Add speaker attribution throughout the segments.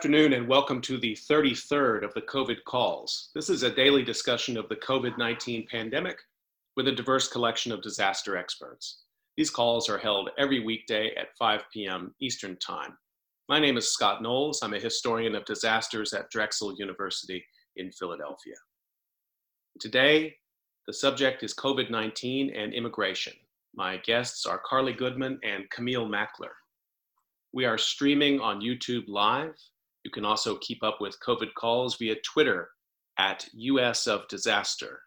Speaker 1: afternoon and welcome to the 33rd of the COVID calls. This is a daily discussion of the COVID 19 pandemic with a diverse collection of disaster experts. These calls are held every weekday at 5 p.m. Eastern Time. My name is Scott Knowles. I'm a historian of disasters at Drexel University in Philadelphia. Today, the subject is COVID 19 and immigration. My guests are Carly Goodman and Camille Mackler. We are streaming on YouTube Live. You can also keep up with COVID calls via Twitter at US of Disaster.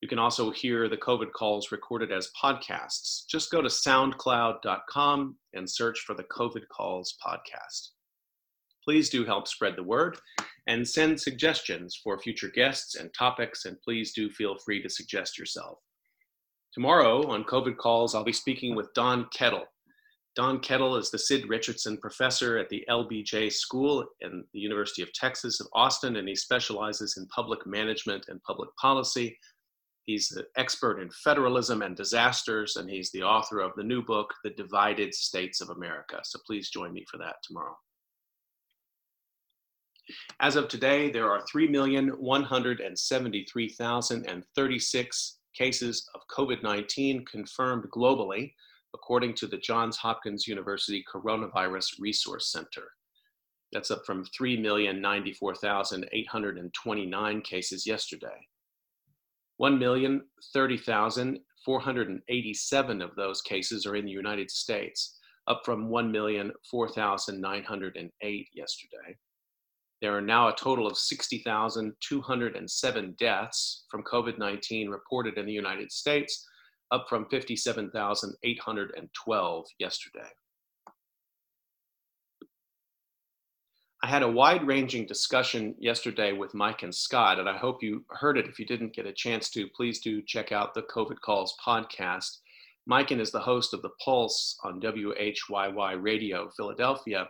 Speaker 1: You can also hear the COVID calls recorded as podcasts. Just go to soundcloud.com and search for the COVID calls podcast. Please do help spread the word and send suggestions for future guests and topics, and please do feel free to suggest yourself. Tomorrow on COVID calls, I'll be speaking with Don Kettl. Don Kettl is the Sid Richardson Professor at the LBJ School in the University of Texas at Austin, and he specializes in public management and public policy. He's an expert in federalism and disasters, and he's the author of the new book, The Divided States of America. So please join me for that tomorrow. As of today, there are 3,173,036 cases of COVID 19 confirmed globally, according to the Johns Hopkins University Coronavirus Resource Center. That's up from 3,094,829 cases yesterday. 1,030,487 of those cases are in the United States, up from 1,004,908 yesterday. There are now a total of 60,207 deaths from COVID 19 reported in the United States, up from 57,812 yesterday. I had a wide ranging discussion yesterday with Maiken Scott, and I hope you heard it. If you didn't get a chance to, please do check out the COVID Calls podcast. Maiken is the host of The Pulse on WHYY Radio Philadelphia.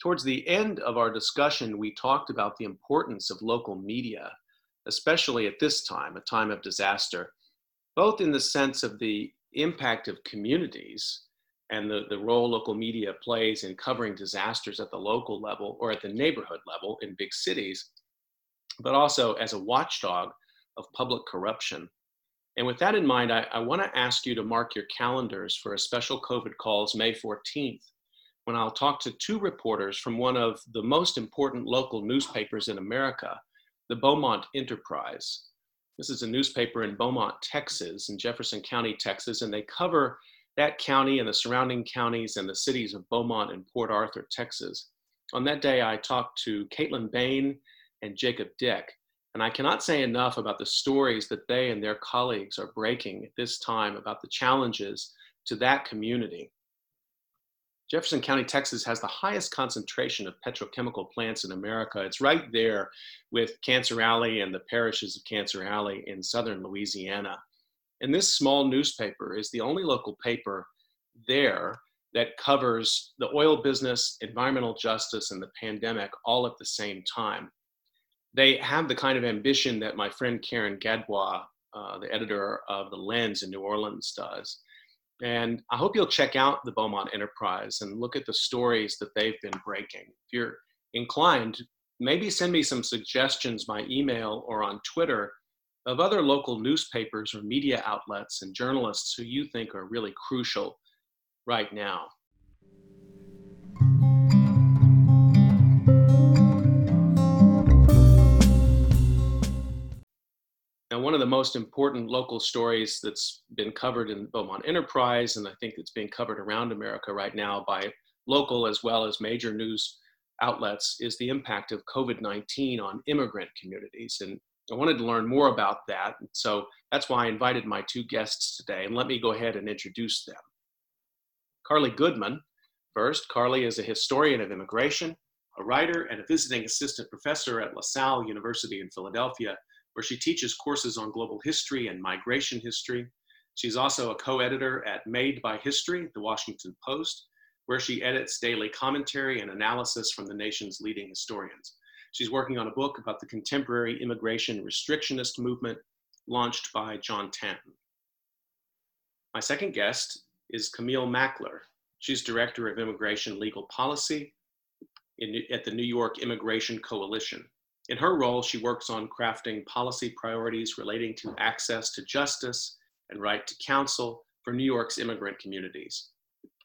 Speaker 1: Towards the end of our discussion, we talked about the importance of local media, especially at this time, a time of disaster, both in the sense of the impact of communities and the, the role local media plays in covering disasters at the local level or at the neighborhood level in big cities, but also as a watchdog of public corruption. And with that in mind, I, I want to ask you to mark your calendars for a special COVID calls May 14th, when I'll talk to two reporters from one of the most important local newspapers in America, the Beaumont Enterprise. This is a newspaper in Beaumont, Texas, in Jefferson County, Texas, and they cover that county and the surrounding counties and the cities of Beaumont and Port Arthur, Texas. On that day, I talked to Caitlin Bain and Jacob Dick, and I cannot say enough about the stories that they and their colleagues are breaking at this time about the challenges to that community. Jefferson County, Texas has the highest concentration of petrochemical plants in America. It's right there with Cancer Alley and the parishes of Cancer Alley in southern Louisiana. And this small newspaper is the only local paper there that covers the oil business, environmental justice, and the pandemic all at the same time. They have the kind of ambition that my friend Karen Gadbois, uh, the editor of The Lens in New Orleans, does. And I hope you'll check out the Beaumont Enterprise and look at the stories that they've been breaking. If you're inclined, maybe send me some suggestions by email or on Twitter of other local newspapers or media outlets and journalists who you think are really crucial right now. Now, one of the most important local stories that's been covered in Beaumont Enterprise, and I think it's being covered around America right now by local as well as major news outlets, is the impact of COVID 19 on immigrant communities. And I wanted to learn more about that. So that's why I invited my two guests today. And let me go ahead and introduce them. Carly Goodman. First, Carly is a historian of immigration, a writer, and a visiting assistant professor at LaSalle University in Philadelphia, where she teaches courses on global history and migration history. She's also a co editor at Made by History, the Washington Post, where she edits daily commentary and analysis from the nation's leading historians. She's working on a book about the contemporary immigration restrictionist movement launched by John Tanton. My second guest is Camille Mackler. She's Director of Immigration Legal Policy in, at the New York Immigration Coalition. In her role, she works on crafting policy priorities relating to access to justice and right to counsel for New York's immigrant communities.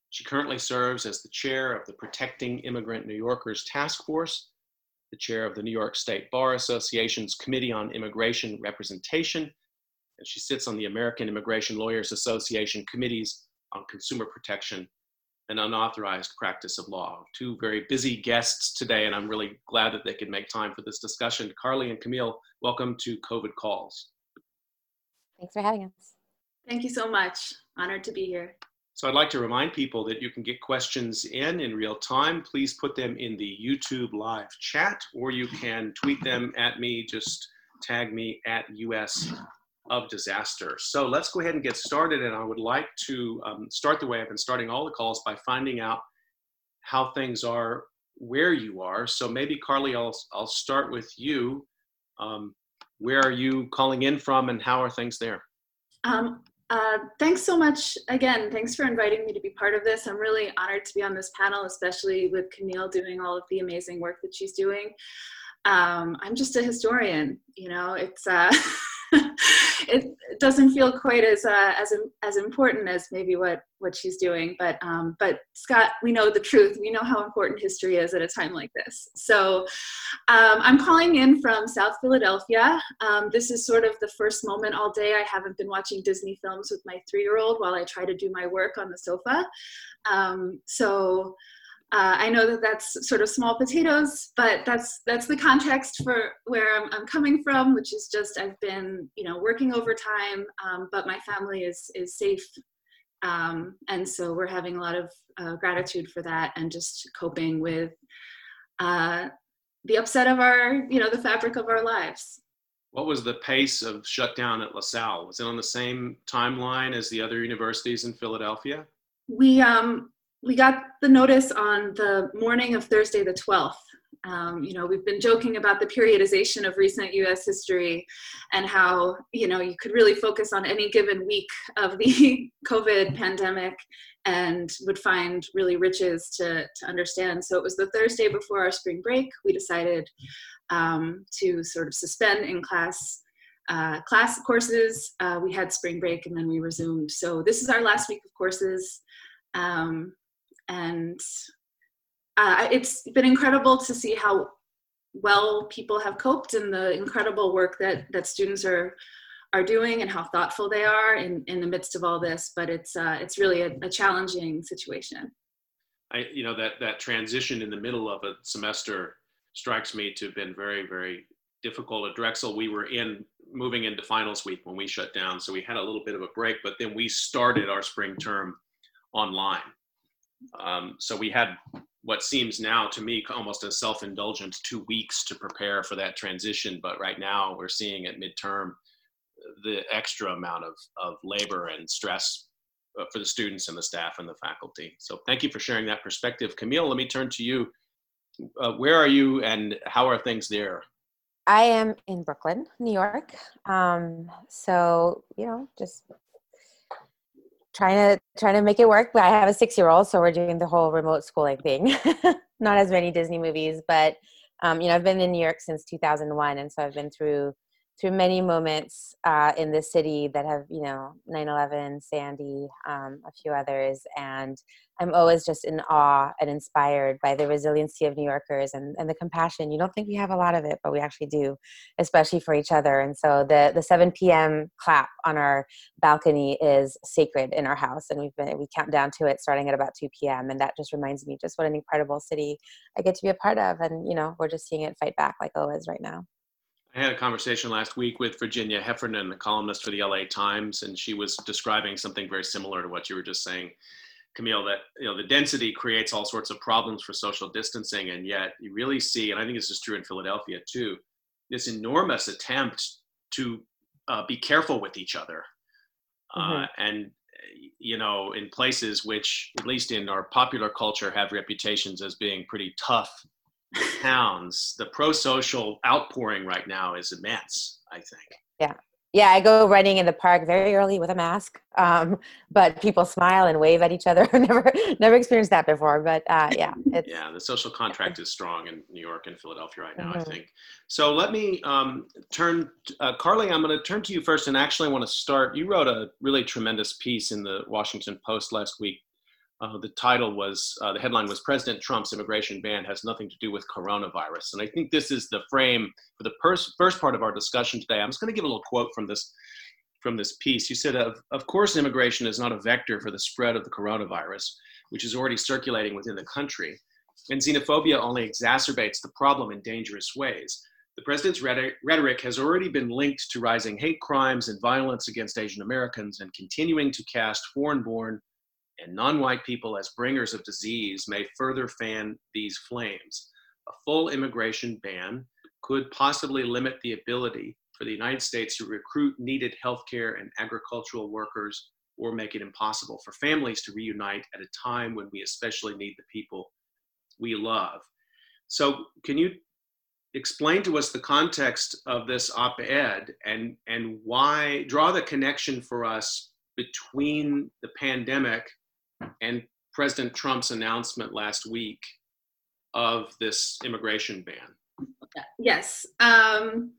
Speaker 1: She currently serves as the chair of the Protecting Immigrant New Yorkers Task Force, the chair of the New York State Bar Association's Committee on Immigration Representation, and she sits on the American Immigration Lawyers Association committees on consumer protection and unauthorized practice of law. Two very busy guests today, and I'm really glad that they could make time for this discussion. Carly and Camille, welcome to COVID Calls.
Speaker 2: Thanks for having us.
Speaker 3: Thank you so much. Honored to be here.
Speaker 1: So I'd like to remind people that you can get questions in in real time. Please put them in the YouTube live chat, or you can tweet them at me. Just tag me at US of disaster. So let's go ahead and get started. And I would like to um, start the way I've been starting all the calls by finding out how things are where you are. So maybe Carly, I'll, I'll start with you. Um, where are you calling in from and how are things there?
Speaker 3: Um, uh, thanks so much again. Thanks for inviting me to be part of this. I'm really honored to be on this panel, especially with Camille doing all of the amazing work that she's doing. Um, I'm just a historian, you know, it's, uh, it doesn't feel quite as uh, as as important as maybe what what she's doing. But um, but Scott, we know the truth. We know how important history is at a time like this. So um, I'm calling in from South Philadelphia. Um, this is sort of the first moment all day I haven't been watching Disney films with my three year old while I try to do my work on the sofa. Um, so. Uh, I know that that's sort of small potatoes, but that's that's the context for where I'm, I'm coming from, which is just I've been you know working overtime, um, but my family is is safe, um, and so we're having a lot of uh, gratitude for that, and just coping with uh, the upset of our you know the fabric of our lives.
Speaker 1: What was the pace of shutdown at LaSalle? Was it on the same timeline as the other universities in Philadelphia?
Speaker 3: We um, we got the notice on the morning of Thursday, the 12th. Um, you know, we've been joking about the periodization of recent US history and how, you know, you could really focus on any given week of the COVID pandemic and would find really riches to, to understand. So it was the Thursday before our spring break. We decided um, to sort of suspend in class uh, class courses. Uh, we had spring break and then we resumed. So this is our last week of courses. Um, and uh, it's been incredible to see how well people have coped and the incredible work that that students are are doing and how thoughtful they are in, in the midst of all this. But it's uh, it's really a, a, challenging situation.
Speaker 1: I you know that that transition in the middle of a semester strikes me to have been very very difficult. At drexel we were in moving into finals week when we shut down so we had a little bit of a break but then we started our spring term online um, so we had what seems now to me almost a self-indulgent two weeks to prepare for that transition. But right now we're seeing at midterm the extra amount of, of labor and stress uh, for the students and the staff and the faculty. So thank you for sharing that perspective. Camille, let me turn to you. Uh, where are you and how are things there?
Speaker 2: I am in Brooklyn, New York. Um, so, you know, just trying to trying to make it work. But I have a six year old, so we're doing the whole remote schooling thing. Not as many Disney movies, but um, you know, I've been in New York since 2001, and so I've been through through many moments uh, in the city that have, you know, 9/11, Sandy, um, a few others, and I'm always just in awe and inspired by the resiliency of New Yorkers and, and the compassion. You don't think we have a lot of it, but we actually do, especially for each other. And so the the 7 p.m. clap on our balcony is sacred in our house, and we've been we count down to it starting at about 2 p.m. And that just reminds me just what an incredible city I get to be a part of, and you know, we're just seeing it fight back like always right now.
Speaker 1: I had a conversation last week with Virginia Heffernan, the columnist for the LA Times, and she was describing something very similar to what you were just saying, Camille, that you know the density creates all sorts of problems for social distancing, and yet you really see, and I think this is true in Philadelphia too, this enormous attempt to uh, be careful with each other. Uh, mm-hmm. Uh, and you know, in places which, at least in our popular culture, have reputations as being pretty tough towns, the pro-social outpouring right now is immense. I think.
Speaker 2: Yeah, yeah, I go running in the park very early with a mask, um, but people smile and wave at each other. never, never experienced that before, but uh, yeah,
Speaker 1: yeah, the social contract is strong in New York and Philadelphia right now. Mm-hmm. I think. So let me um, turn, uh, Carly. I'm going to turn to you first, and actually, I want to start. You wrote a really tremendous piece in the Washington Post last week uh, the title was uh, the headline was President Trump's immigration ban has nothing to do with coronavirus, and I think this is the frame for the first part of our discussion today. I'm just going to give a little quote from this from this piece. You said, "Of of course, immigration is not a vector for the spread of the coronavirus, which is already circulating within the country, and xenophobia only exacerbates the problem in dangerous ways." The president's rhetoric has already been linked to rising hate crimes and violence against Asian Americans and continuing to cast foreign born and non-white people as bringers of disease may further fan these flames. A full immigration ban could possibly limit the ability for the United States to recruit needed healthcare and agricultural workers or make it impossible for families to reunite at a time when we especially need the people we love. So, can you explain to us the context of this op-ed and and why draw the connection for us between the pandemic and President Trump's announcement last week of this immigration ban.
Speaker 3: Yes. Um,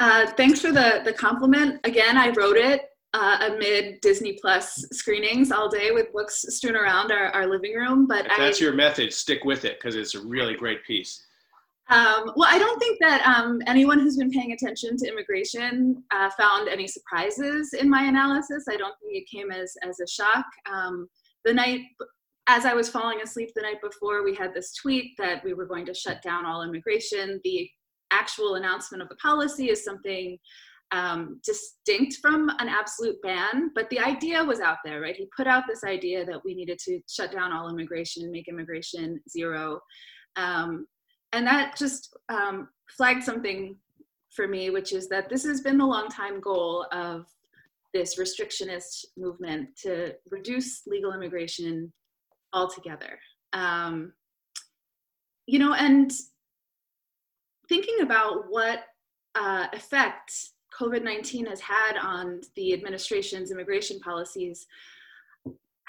Speaker 3: uh, thanks for the, the compliment. Again, I wrote it uh, amid Disney Plus screenings all day with books strewn around our, our living room. But
Speaker 1: if that's I, your method, stick with it because it's a really great piece.
Speaker 3: Um, well, I don't think that um, anyone who's been paying attention to immigration uh, found any surprises in my analysis. I don't think it came as, as a shock. Um, the night as I was falling asleep the night before, we had this tweet that we were going to shut down all immigration. The actual announcement of the policy is something um, distinct from an absolute ban, but the idea was out there, right? He put out this idea that we needed to shut down all immigration and make immigration zero. Um, and that just um, flagged something for me, which is that this has been the long time goal of this restrictionist movement to reduce legal immigration altogether. Um, you know, and thinking about what uh, effect COVID 19 has had on the administration's immigration policies,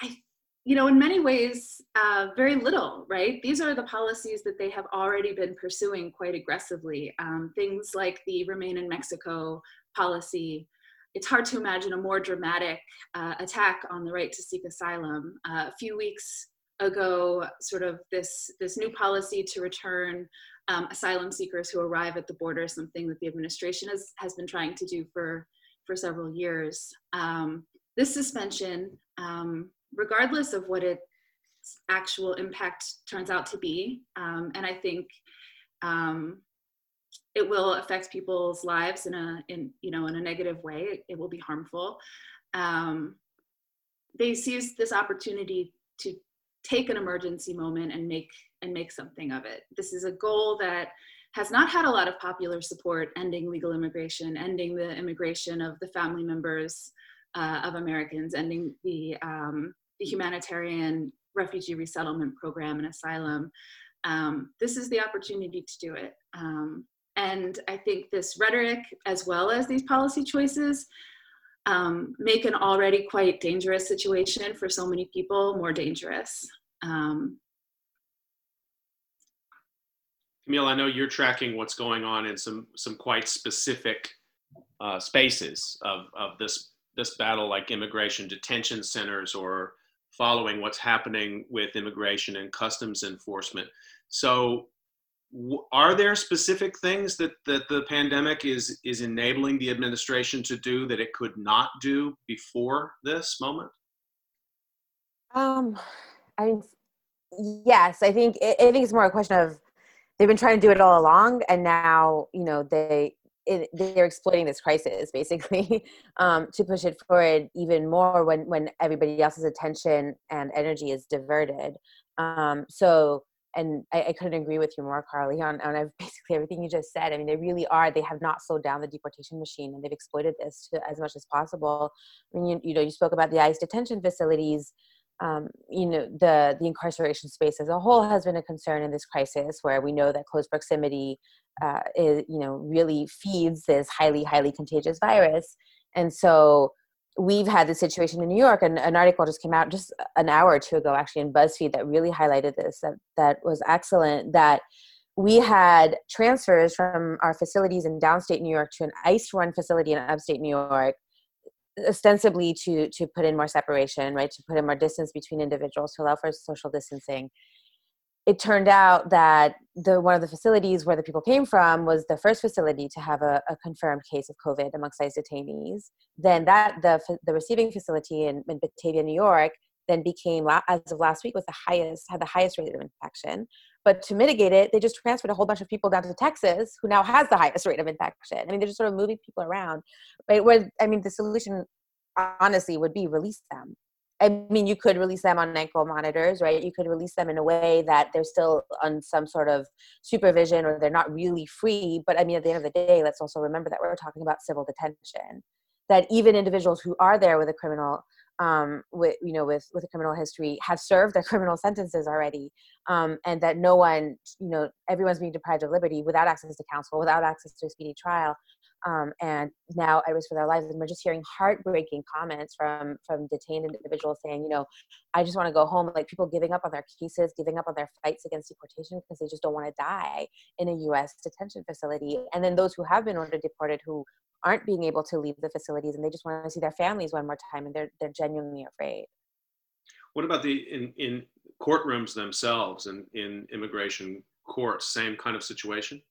Speaker 3: I, you know, in many ways, uh, very little, right? These are the policies that they have already been pursuing quite aggressively. Um, things like the Remain in Mexico policy, it's hard to imagine a more dramatic uh, attack on the right to seek asylum. Uh, a few weeks ago, sort of this, this new policy to return um, asylum seekers who arrive at the border, is something that the administration has, has been trying to do for, for several years. Um, this suspension, um, regardless of what its actual impact turns out to be, um, and I think um, it will affect people's lives in a in you know in a negative way. It, it will be harmful. Um, they seize this opportunity to take an emergency moment and make and make something of it. This is a goal that has not had a lot of popular support ending legal immigration ending the immigration of the family members uh, of americans ending the um, the humanitarian refugee resettlement program and asylum. Um, this is the opportunity to do it. Um, and I think this rhetoric, as well as these policy choices, um, make an already quite dangerous situation for so many people more dangerous. Um,
Speaker 1: Camille, I know you're tracking what's going on in some some quite specific uh, spaces of, of this this battle, like immigration detention centers or following what's happening with immigration and customs enforcement. So are there specific things that, that the pandemic is is enabling the administration to do that it could not do before this moment?
Speaker 2: Um i yes i think i think it's more a question of they've been trying to do it all along and now you know they it, they're exploiting this crisis basically um, to push it forward even more when when everybody else's attention and energy is diverted. Um, so and I, I, couldn't agree with you more, Carly, on, on basically everything you just said. I mean, they really are. They have not slowed down the deportation machine, and they've exploited this to, as much as possible. I mean, you, you know, you spoke about the ICE detention facilities. um, you know the the incarceration space as a whole has been a concern in this crisis where we know that close proximity uh, is you know really feeds this highly highly contagious virus and so we've had this situation in new york and an article just came out just an hour or two ago actually in buzzfeed that really highlighted this that that was excellent that we had transfers from our facilities in downstate new york to an ice run facility in upstate new york ostensibly to to put in more separation right to put in more distance between individuals to allow for social distancing it turned out that the one of the facilities where the people came from was the first facility to have a, a confirmed case of covid amongst ICE detainees. Then that the the receiving facility in, in batavia new york then became as of last week was the highest had the highest rate of infection. But to mitigate it they just transferred a whole bunch of people down to texas who now has the highest rate of infection. I mean they're just sort of moving people around. Right where i mean the solution honestly would be release them I mean, you could release them on ankle monitors, right? You could release them in a way that they're still on some sort of supervision or they're not really free. But I mean, at the end of the day, let's also remember that we're talking about civil detention. That even individuals who are there with a criminal um, with you know with with a criminal history have served their criminal sentences already, um, and that no one you know everyone's being deprived of liberty without access to counsel, without access to a speedy trial, um, and now at risk for their lives. And we're just hearing heartbreaking comments from from detained individuals saying, you know, I just want to go home. Like people giving up on their cases, giving up on their fights against deportation because they just don't want to die in a U.S. detention facility. And then those who have been ordered deported who aren't being able to leave the facilities and they just want to see their families one more time and they're they're genuinely afraid.
Speaker 1: What about the in in courtrooms themselves and in immigration courts? Same kind of situation.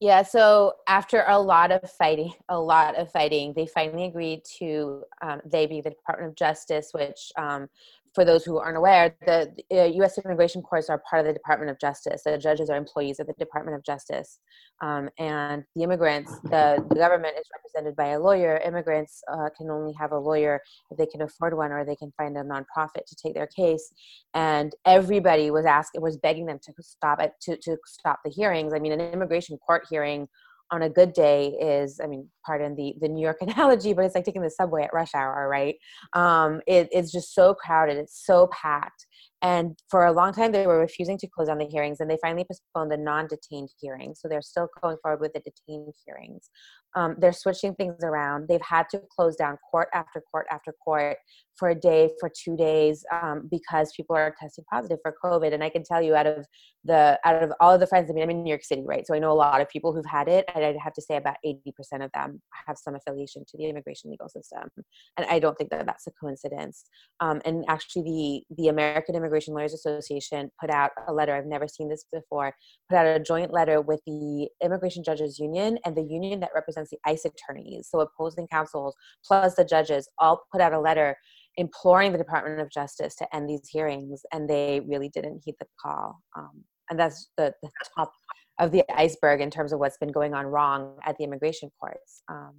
Speaker 2: Yeah, so after a lot of fighting, a lot of fighting, they finally agreed to, um, they be the Department of Justice, which um, for those who aren't aware, the uh, U.S. immigration courts are part of the Department of Justice. The judges are employees of the Department of Justice, um, and the immigrants, the, the, government is represented by a lawyer. Immigrants uh, can only have a lawyer if they can afford one, or they can find a nonprofit to take their case. And everybody was asking, was begging them to stop it, to to stop the hearings. I mean, an immigration court hearing on a good day is i mean pardon the the new york analogy but it's like taking the subway at rush hour right? Um, it, it's just so crowded it's so packed and for a long time, they were refusing to close down the hearings, and they finally postponed the non detained hearings. So they're still going forward with the detained hearings. Um, they're switching things around. They've had to close down court after court after court for a day, for two days, um, because people are testing positive for COVID. And I can tell you, out of the out of all of the friends, I mean, I'm in New York City, right? So I know a lot of people who've had it, and I'd have to say about 80% of them have some affiliation to the immigration legal system. And I don't think that that's a coincidence. Um, and actually, the the American Immigration Immigration Lawyers Association put out a letter. I've never seen this before. Put out a joint letter with the Immigration Judges Union and the union that represents the ICE attorneys, so opposing counsels plus the judges, all put out a letter imploring the Department of Justice to end these hearings, and they really didn't heed the call. Um, and that's the, the, top of the iceberg in terms of what's been going on wrong at the immigration courts. Um,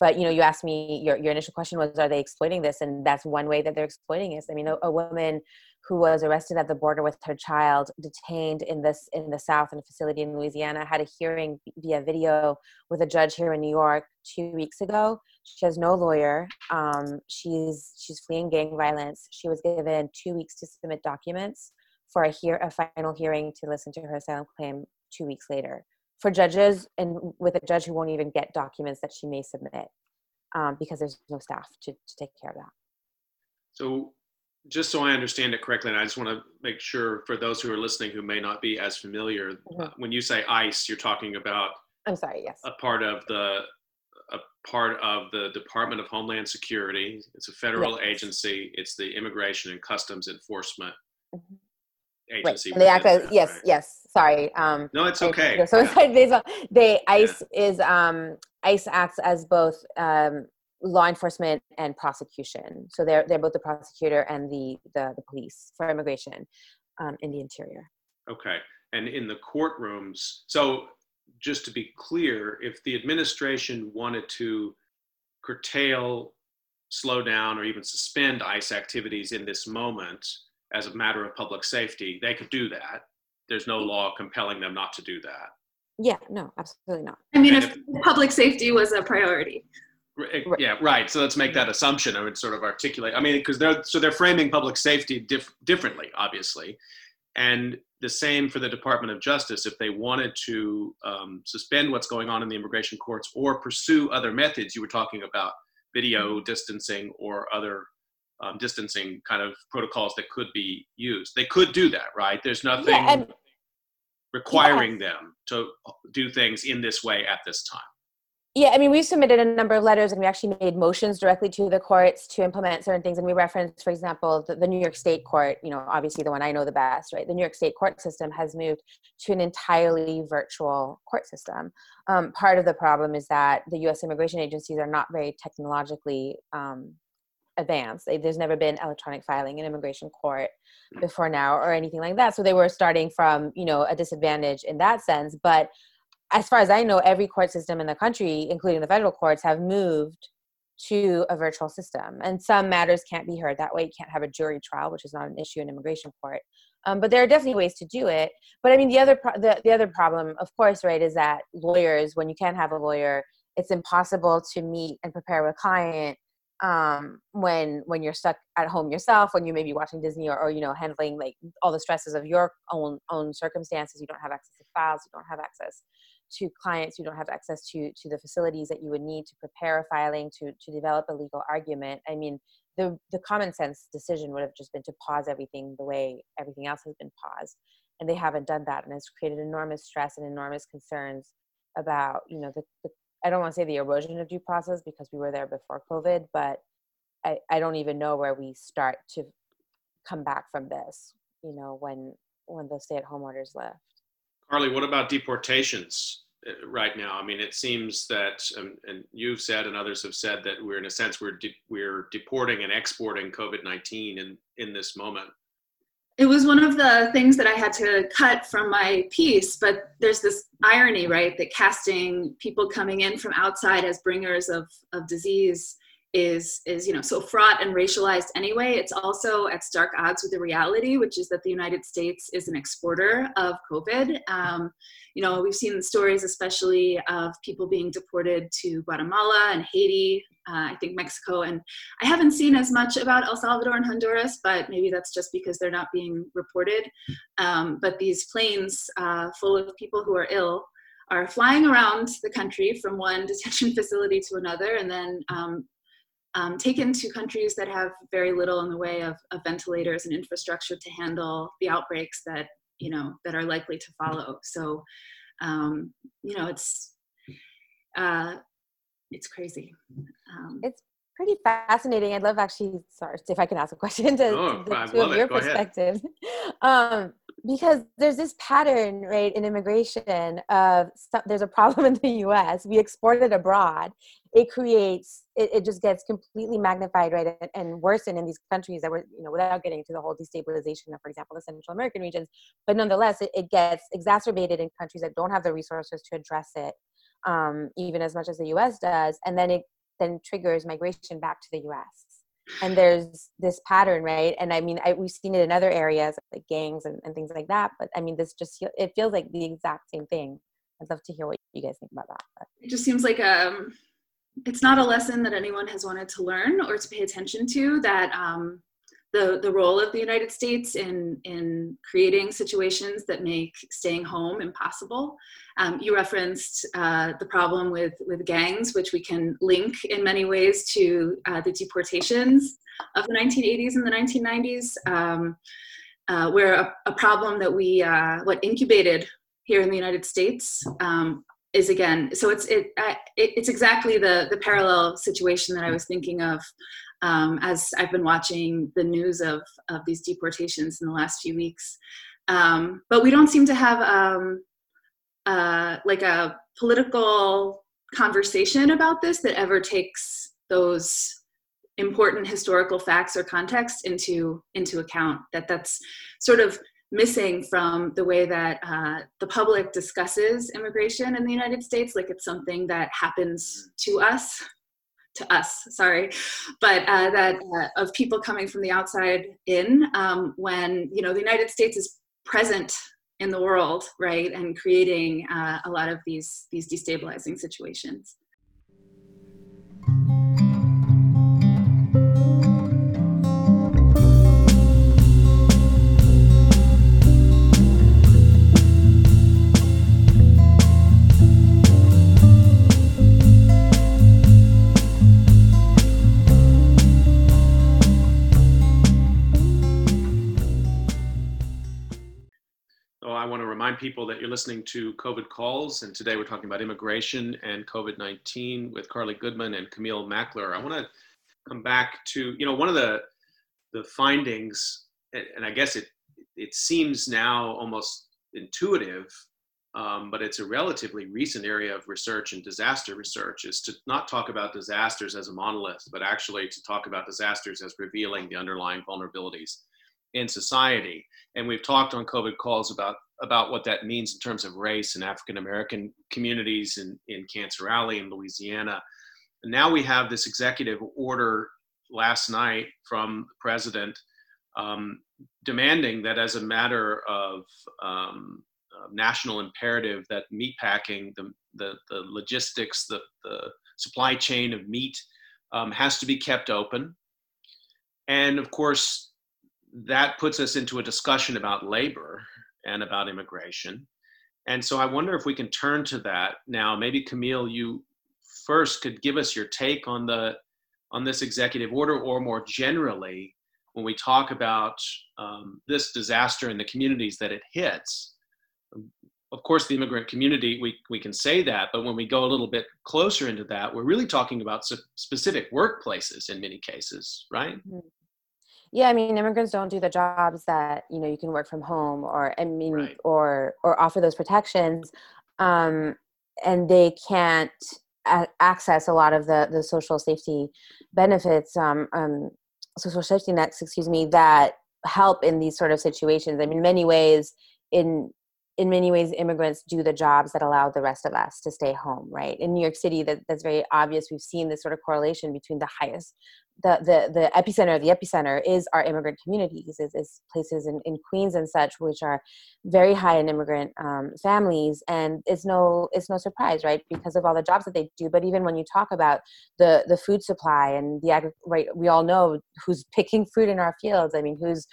Speaker 2: but you know you asked me your, your initial question was are they exploiting this and that's one way that they're exploiting this i mean a, a, woman who was arrested at the border with her child detained in this in the south in a facility in louisiana had a hearing via video with a judge here in new york two weeks ago. She has no lawyer. Um, she's she's fleeing gang violence. She was given two weeks to submit documents for a hear a final hearing to listen to her asylum claim two weeks later for judges and with a judge who won't even get documents that she may submit um, because there's no staff to, to take care of that.
Speaker 1: So just so I understand it correctly, and I just want to make sure for those who are listening who may not be as familiar, mm-hmm. uh, when you say ICE, you're talking about
Speaker 2: I'm sorry, yes.
Speaker 1: A part of the a part of the Department of Homeland Security. It's a federal agency. It's the Immigration and Customs Enforcement mm-hmm agency.
Speaker 2: Right. They act as yes, right. yes. Sorry. Um,
Speaker 1: no, it's okay.
Speaker 2: So yeah. they ICE yeah. is um, ICE acts as both um, law enforcement and prosecution. So they're they're both the prosecutor and the the, the police for immigration um, in the interior.
Speaker 1: Okay, and in the courtrooms. So just to be clear, if the administration wanted to curtail, slow down, or even suspend ICE activities in this moment as a matter of public safety, they could do that. There's no law compelling them not to do that.
Speaker 2: Yeah, no, absolutely not.
Speaker 3: I mean, if, if public safety was a priority.
Speaker 1: Yeah, right. So let's make that assumption. I would sort of articulate. I mean, because they're so they're framing public safety dif- differently, obviously, and the same for the Department of Justice. If they wanted to um, suspend what's going on in the immigration courts or pursue other methods, you were talking about video mm-hmm. distancing or other um, distancing kind of protocols that could be used. They could do that, right? There's nothing yeah, and, requiring yeah. them to do things in this way at this time.
Speaker 2: Yeah, I mean, we've submitted a number of letters and we actually made motions directly to the courts to implement certain things. And we referenced, for example, the, the, New York State court, you know, obviously the one I know the best, right? The New York State court system has moved to an entirely virtual court system. Um, part of the problem is that the US immigration agencies are not very technologically um, advanced. There's never been electronic filing in immigration court before now or anything like that. So they were starting from, you know, a disadvantage in that sense. But as far as I know, every court system in the country, including the federal courts, have moved to a virtual system. And some matters can't be heard that way. You can't have a jury trial, which is not an issue in immigration court. Um, but there are definitely ways to do it. But I mean, the other pro- the, the other problem, of course, right, is that lawyers, when you can't have a lawyer, it's impossible to meet and prepare with a client um, when when you're stuck at home yourself, when you may be watching Disney or, or you know handling like all the stresses of your own own circumstances. You don't have access to files. You don't have access to clients who don't have access to to the facilities that you would need to prepare a filing to to develop a legal argument. I mean the the common sense decision would have just been to pause everything the way everything else has been paused and they haven't done that and it's created enormous stress and enormous concerns about you know the, the i don't want to say the erosion of due process because we were there before covid but i i don't even know where we start to come back from this you know when when the stay at home orders lift
Speaker 1: Carly, what about deportations uh, right now? I mean, it seems that, um, and you've said, and others have said that we're in a sense we're de- we're deporting and exporting COVID nineteen in in this moment.
Speaker 3: It was one of the things that I had to cut from my piece, but there's this irony, right? That casting people coming in from outside as bringers of of disease is is you know so fraught and racialized anyway it's also at stark odds with the reality which is that the united states is an exporter of covid. Um, you know we've seen stories especially of people being deported to guatemala and haiti uh, i think mexico and i haven't seen as much about el salvador and honduras but maybe that's just because they're not being reported. Um, but these planes uh, full of people who are ill are flying around the country from one detention facility to another and then um, um, taken to countries that have very little in the way of, of, ventilators and infrastructure to handle the outbreaks that you know that are likely to follow. So, um, you know, it's uh, it's crazy.
Speaker 2: Um, it's pretty fascinating. I'd love actually, sorry, if I can ask a question to, oh, to the two of your perspective. because there's this pattern, right, in immigration of there's a problem in the US, we export it abroad. It creates, it, it just gets completely magnified, right, and, and worsened in these countries that were, you know, without getting to the whole destabilization of, for example, the Central American regions. But nonetheless, it, it gets exacerbated in countries that don't have the resources to address it, um, even as much as the US does. And then it then triggers migration back to the US. And there's this pattern, right? And I mean, I, we've seen it in other areas like gangs and, and things like that. But I mean, this just it feels like the exact same thing. I'd love to hear what you guys think about that. But.
Speaker 3: It just seems like um, it's not a lesson that anyone has wanted to learn or to pay attention to. That um, the, the role of the United States in, in creating situations that make staying home impossible. Um, you referenced uh, the problem with, with gangs, which we can link in many ways to uh, the deportations of the 1980s and the 1990s, um, uh, where a, a, problem that we uh, what incubated here in the United States um, is again. So it's it, it, it's exactly the the parallel situation that I was thinking of um, as I've been watching the news of, of these deportations in the last few weeks. Um, but we don't seem to have um, uh, like a political conversation about this that ever takes those important historical facts or context into into account that that's sort of missing from the way that uh, the public discusses immigration in the united states like it's something that happens to us to us, sorry, but uh, that uh, of people coming from the outside in um, when you know the United States is present in the world, right, and creating uh, a lot of these these destabilizing situations.
Speaker 1: Remind people that you're listening to COVID Calls, and today we're talking about immigration and COVID 19 with Carly Goodman and Camille Mackler. I want to come back to, you know, one of the, the findings, and I guess it, it seems now almost intuitive, um, but it's a relatively recent area of research and disaster research, is to not talk about disasters as a monolith, but actually to talk about disasters as revealing the underlying vulnerabilities in society. And we've talked on COVID calls about about what that means in terms of race and African American communities in, in Cancer Alley in Louisiana. And now we have this executive order last night from the president um, demanding that as a matter of um, uh, national imperative that meatpacking, the, the, the logistics, the, the supply chain of meat um, has to be kept open. And of course, that puts us into a discussion about labor and about immigration. And so I wonder if we can turn to that now. Maybe Camille, you first could give us your take on the on this executive order, or more generally, when we talk about um, this disaster in the communities that it hits. Of course, the immigrant community, we, we can say that, but when we go a little bit closer into that, we're really talking about specific workplaces in many cases, right? Mm-hmm.
Speaker 2: Yeah, I mean, immigrants don't do the jobs that you know you can work from home, or I mean, right. or or offer those protections, um, and they can't a- access a lot of the the social safety benefits, um, um, social safety nets, excuse me, that help in these sort of situations. I mean, many ways, in in many ways immigrants do the jobs that allow the rest of us to stay home right? In new york city that, that's very obvious. We've seen this sort of correlation between the highest the, the, the epicenter of the epicenter is our immigrant communities is, is places in, in queens and such which are very high in immigrant um, families. And it's no it's no surprise right? Because of all the jobs that they do. But even when you talk about the the food supply and the agri- right we all know who's picking fruit in our fields. I mean who's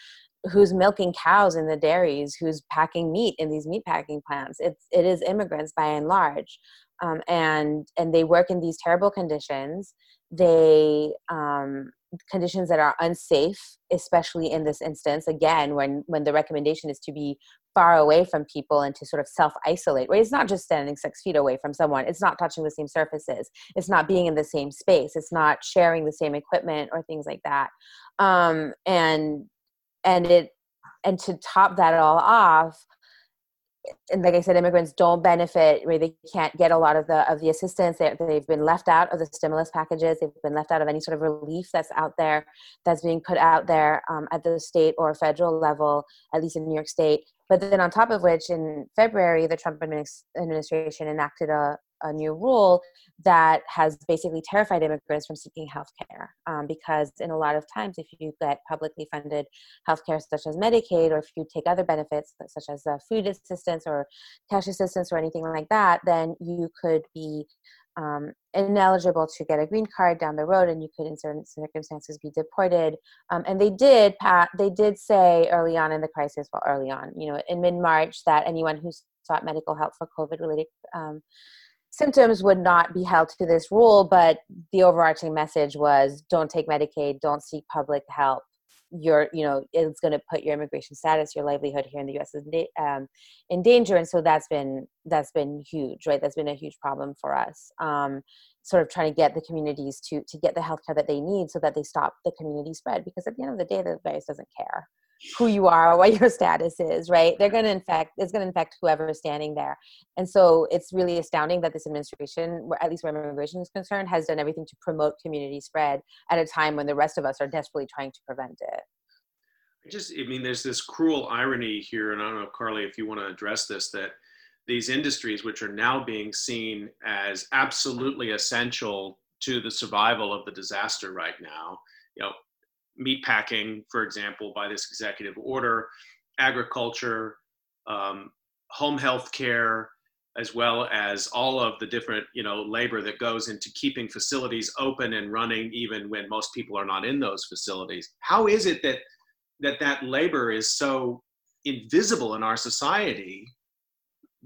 Speaker 2: who's milking cows in the dairies, who's packing meat in these meat packing plants. It's it is immigrants by and large, um, and and they work in these terrible conditions. They um, conditions that are unsafe, especially in this instance. Again, when when the recommendation is to be far away from people and to sort of self isolate. Right? It's not just standing six feet away from someone. It's not touching the same surfaces. It's not being in the same space. It's not sharing the same equipment or things like that. Um, and and it and to top that all off and like I said, immigrants don't benefit. They can't get a lot of the of the assistance. They, they've been left out of the stimulus packages. They've been left out of any sort of relief that's out there, that's being put out there um, at the state or federal level, at least in New York State. But then, on top of which, in February, the Trump administration enacted a, a new rule that has basically terrified immigrants from seeking health care. Um, because, in a lot of times, if you get publicly funded health care, such as Medicaid, or if you take other benefits, such as uh, food assistance or cash assistance or anything like that, then you could be um, ineligible to get a green card down the road, and you could, in certain circumstances, be deported. Um, and they did, Pat, they did say early on in the crisis, well, early on, you know, in mid March, that anyone who sought medical help for COVID-related um, symptoms would not be held to this rule. But the overarching message was: don't take Medicaid, don't seek public help, your you know it's going to put your immigration status your livelihood here in the us um, in danger. And so that's been that's been huge right? That's been a huge problem for us um, sort of trying to get the communities to to get the healthcare that they need so that they stop the community spread because at the end of the day the virus doesn't care who you are, what your status is, right? They're going to infect, it's going to infect whoever is standing there. And so it's really astounding that this administration, at least where immigration is concerned, has done everything to promote community spread at a time when the rest of us are desperately trying to prevent it.
Speaker 1: I just, I mean, there's this cruel irony here, and I don't know, Carly, if you want to address this, that these industries, which are now being seen as absolutely essential to the survival of the disaster right now, you know, meatpacking, for example, by this executive order, agriculture, um, home health care, as well as all of the different you know labor that goes into keeping facilities open and running even when most people are not in those facilities. How is it that that that labor is so invisible in our society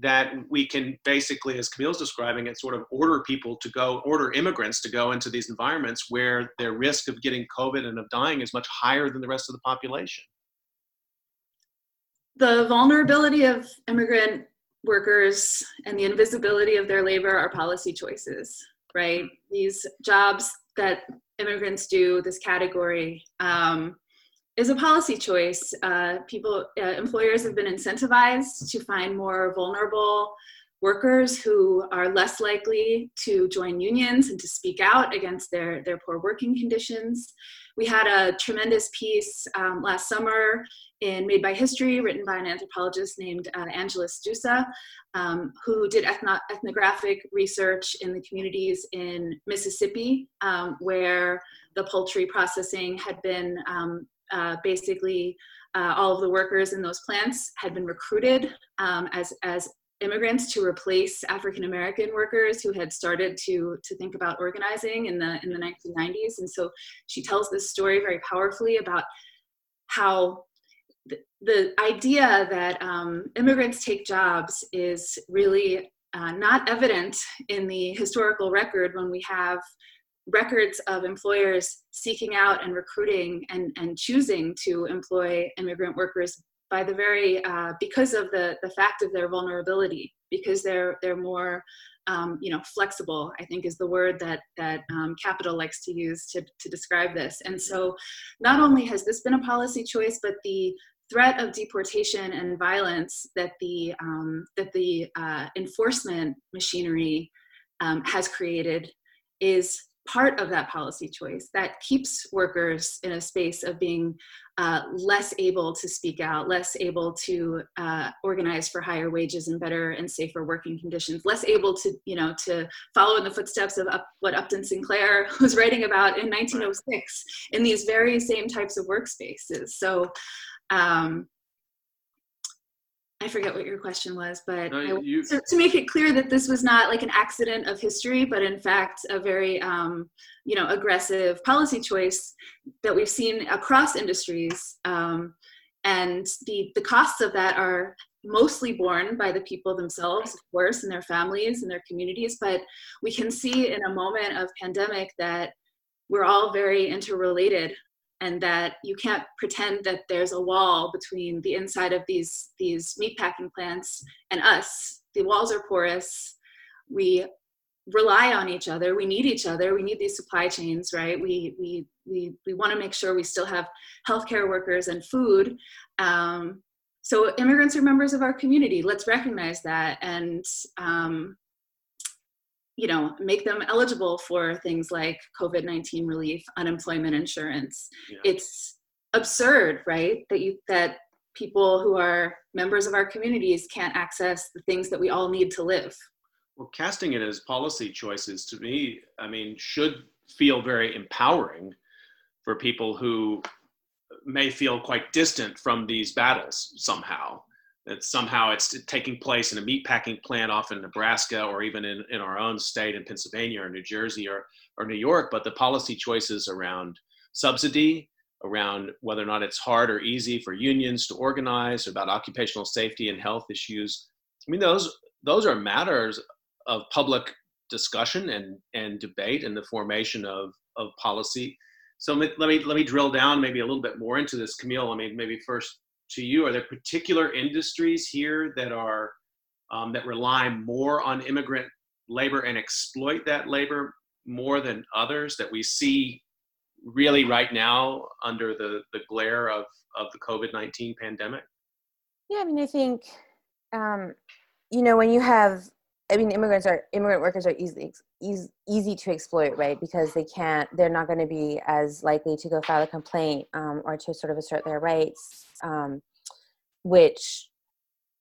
Speaker 1: that we can basically, as Camille's describing it, sort of order people to go, order immigrants to go into these environments where their risk of getting COVID and of dying is much higher than the rest of the population.
Speaker 3: the vulnerability of immigrant workers and the invisibility of their labor are policy choices, right? These jobs that immigrants do, this category, um, is a policy choice. Uh, people, uh, employers have been incentivized to find more vulnerable workers who are less likely to join unions and to speak out against their, their poor working conditions. We had a tremendous piece um, last summer in Made by History, written by an anthropologist named uh, Angela Stuesse, um, who did ethno- ethnographic research in the communities in Mississippi, um, where the poultry processing had been um, uh, basically uh, all of the workers in those plants had been recruited um, as, as immigrants to replace African American workers who had started to to think about organizing in the in the 1990s. And so she tells this story very powerfully about how the, idea that um, immigrants take jobs is really uh, not evident in the historical record when we have records of employers seeking out and recruiting and, and choosing to employ immigrant workers by the very uh, because of the the fact of their vulnerability because they're they're more um, you know flexible i think is the word that that um, capital likes to use to, to describe this. And so not only has this been a policy choice but the threat of deportation and violence that the um, that the uh, enforcement machinery um, has created is part of that policy choice that keeps workers in a space of being uh, less able to speak out, less able to uh, organize for higher wages and better and safer working conditions, less able to, you know, to follow in the footsteps of up, what Upton Sinclair was writing about in 1906 in these very same types of workspaces. So um, I forget what your question was, but
Speaker 1: no, you,
Speaker 3: to, to, make it clear that this was not like an accident of history, but in fact a very, um, you know, aggressive policy choice that we've seen across industries, um, and the the costs of that are mostly borne by the people themselves, of course, and their families and their communities. But we can see in a moment of pandemic that we're all very interrelated and that you can't pretend that there's a wall between the inside of these these meatpacking plants and us. The walls are porous. We rely on each other. We need each other. We need these supply chains right? We we we, we want to make sure we still have healthcare workers and food. Um, so immigrants are members of our community. Let's recognize that and um, you know make them eligible for things like covid-19 relief unemployment insurance. Yeah. it's absurd right? That you that people who are members of our communities can't access the things that we all need to live.
Speaker 1: Well casting it as policy choices to me i mean should feel very empowering for people who may feel quite distant from these battles somehow that somehow it's taking place in a meatpacking plant off in Nebraska or even in, in our own state in Pennsylvania or New Jersey or, or New York, but the policy choices around subsidy, around whether or not it's hard or easy for unions to organize, about occupational safety and health issues. I mean, those those are matters of public discussion and, and debate and the formation of, of policy. So let me let me drill down maybe a little bit more into this, Camille. I mean, maybe first to you? Are there particular industries here that are um, that rely more on immigrant labor and exploit that labor more than others that we see really right now under the, the glare of, of the COVID-19 pandemic?
Speaker 2: Yeah, I mean, I think, um, you know, when you have, I mean, immigrants are, immigrant workers are easily, easy, easy to exploit, right? Because they can't, they're not going to be as likely to go file a complaint um, or to sort of assert their rights um, which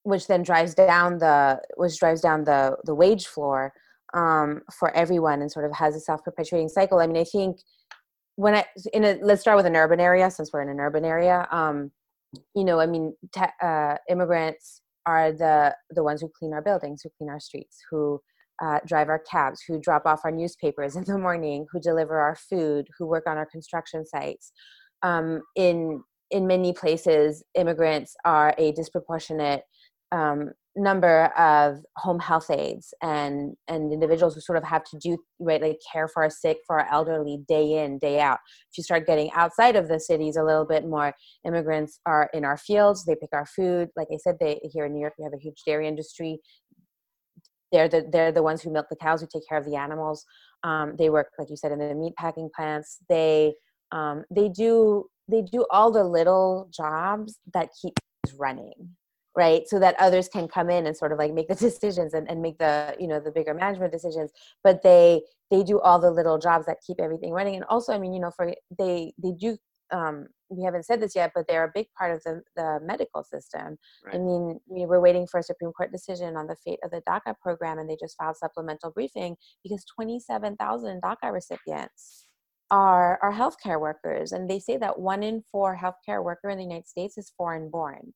Speaker 2: which then drives down the which drives down the the wage floor um, for everyone and sort of has a self-perpetuating cycle. I mean, I think when I in a let's start with an urban area since we're in an urban area. Um, you know, I mean, te- uh, immigrants are the the ones who clean our buildings, who clean our streets, who uh, drive our cabs, who drop off our newspapers in the morning, who deliver our food, who work on our construction sites. Um, in in many places, immigrants are a disproportionate um, number of home health aides and and individuals who sort of have to do right like care for our sick for our elderly day in day out. If you start getting outside of the cities a little bit more immigrants are in our fields they pick our food. Like i said they here in new york we have a huge dairy industry. They're the they're the ones who milk the cows who take care of the animals. Um, they work like you said in the meat packing plants. They um, they do they do all the little jobs that keep running right so that others can come in and sort of like make the decisions and, and make the you know the bigger management decisions but they they do all the little jobs that keep everything running and also i mean you know for they they do um, we haven't said this yet, but they're a big part of the, the medical system. Right. I mean, we were waiting for a Supreme Court decision on the fate of the DACA program, and they just filed supplemental briefing because 27,000 DACA recipients are, are healthcare workers. And they say that one in four healthcare worker in the United States is foreign born.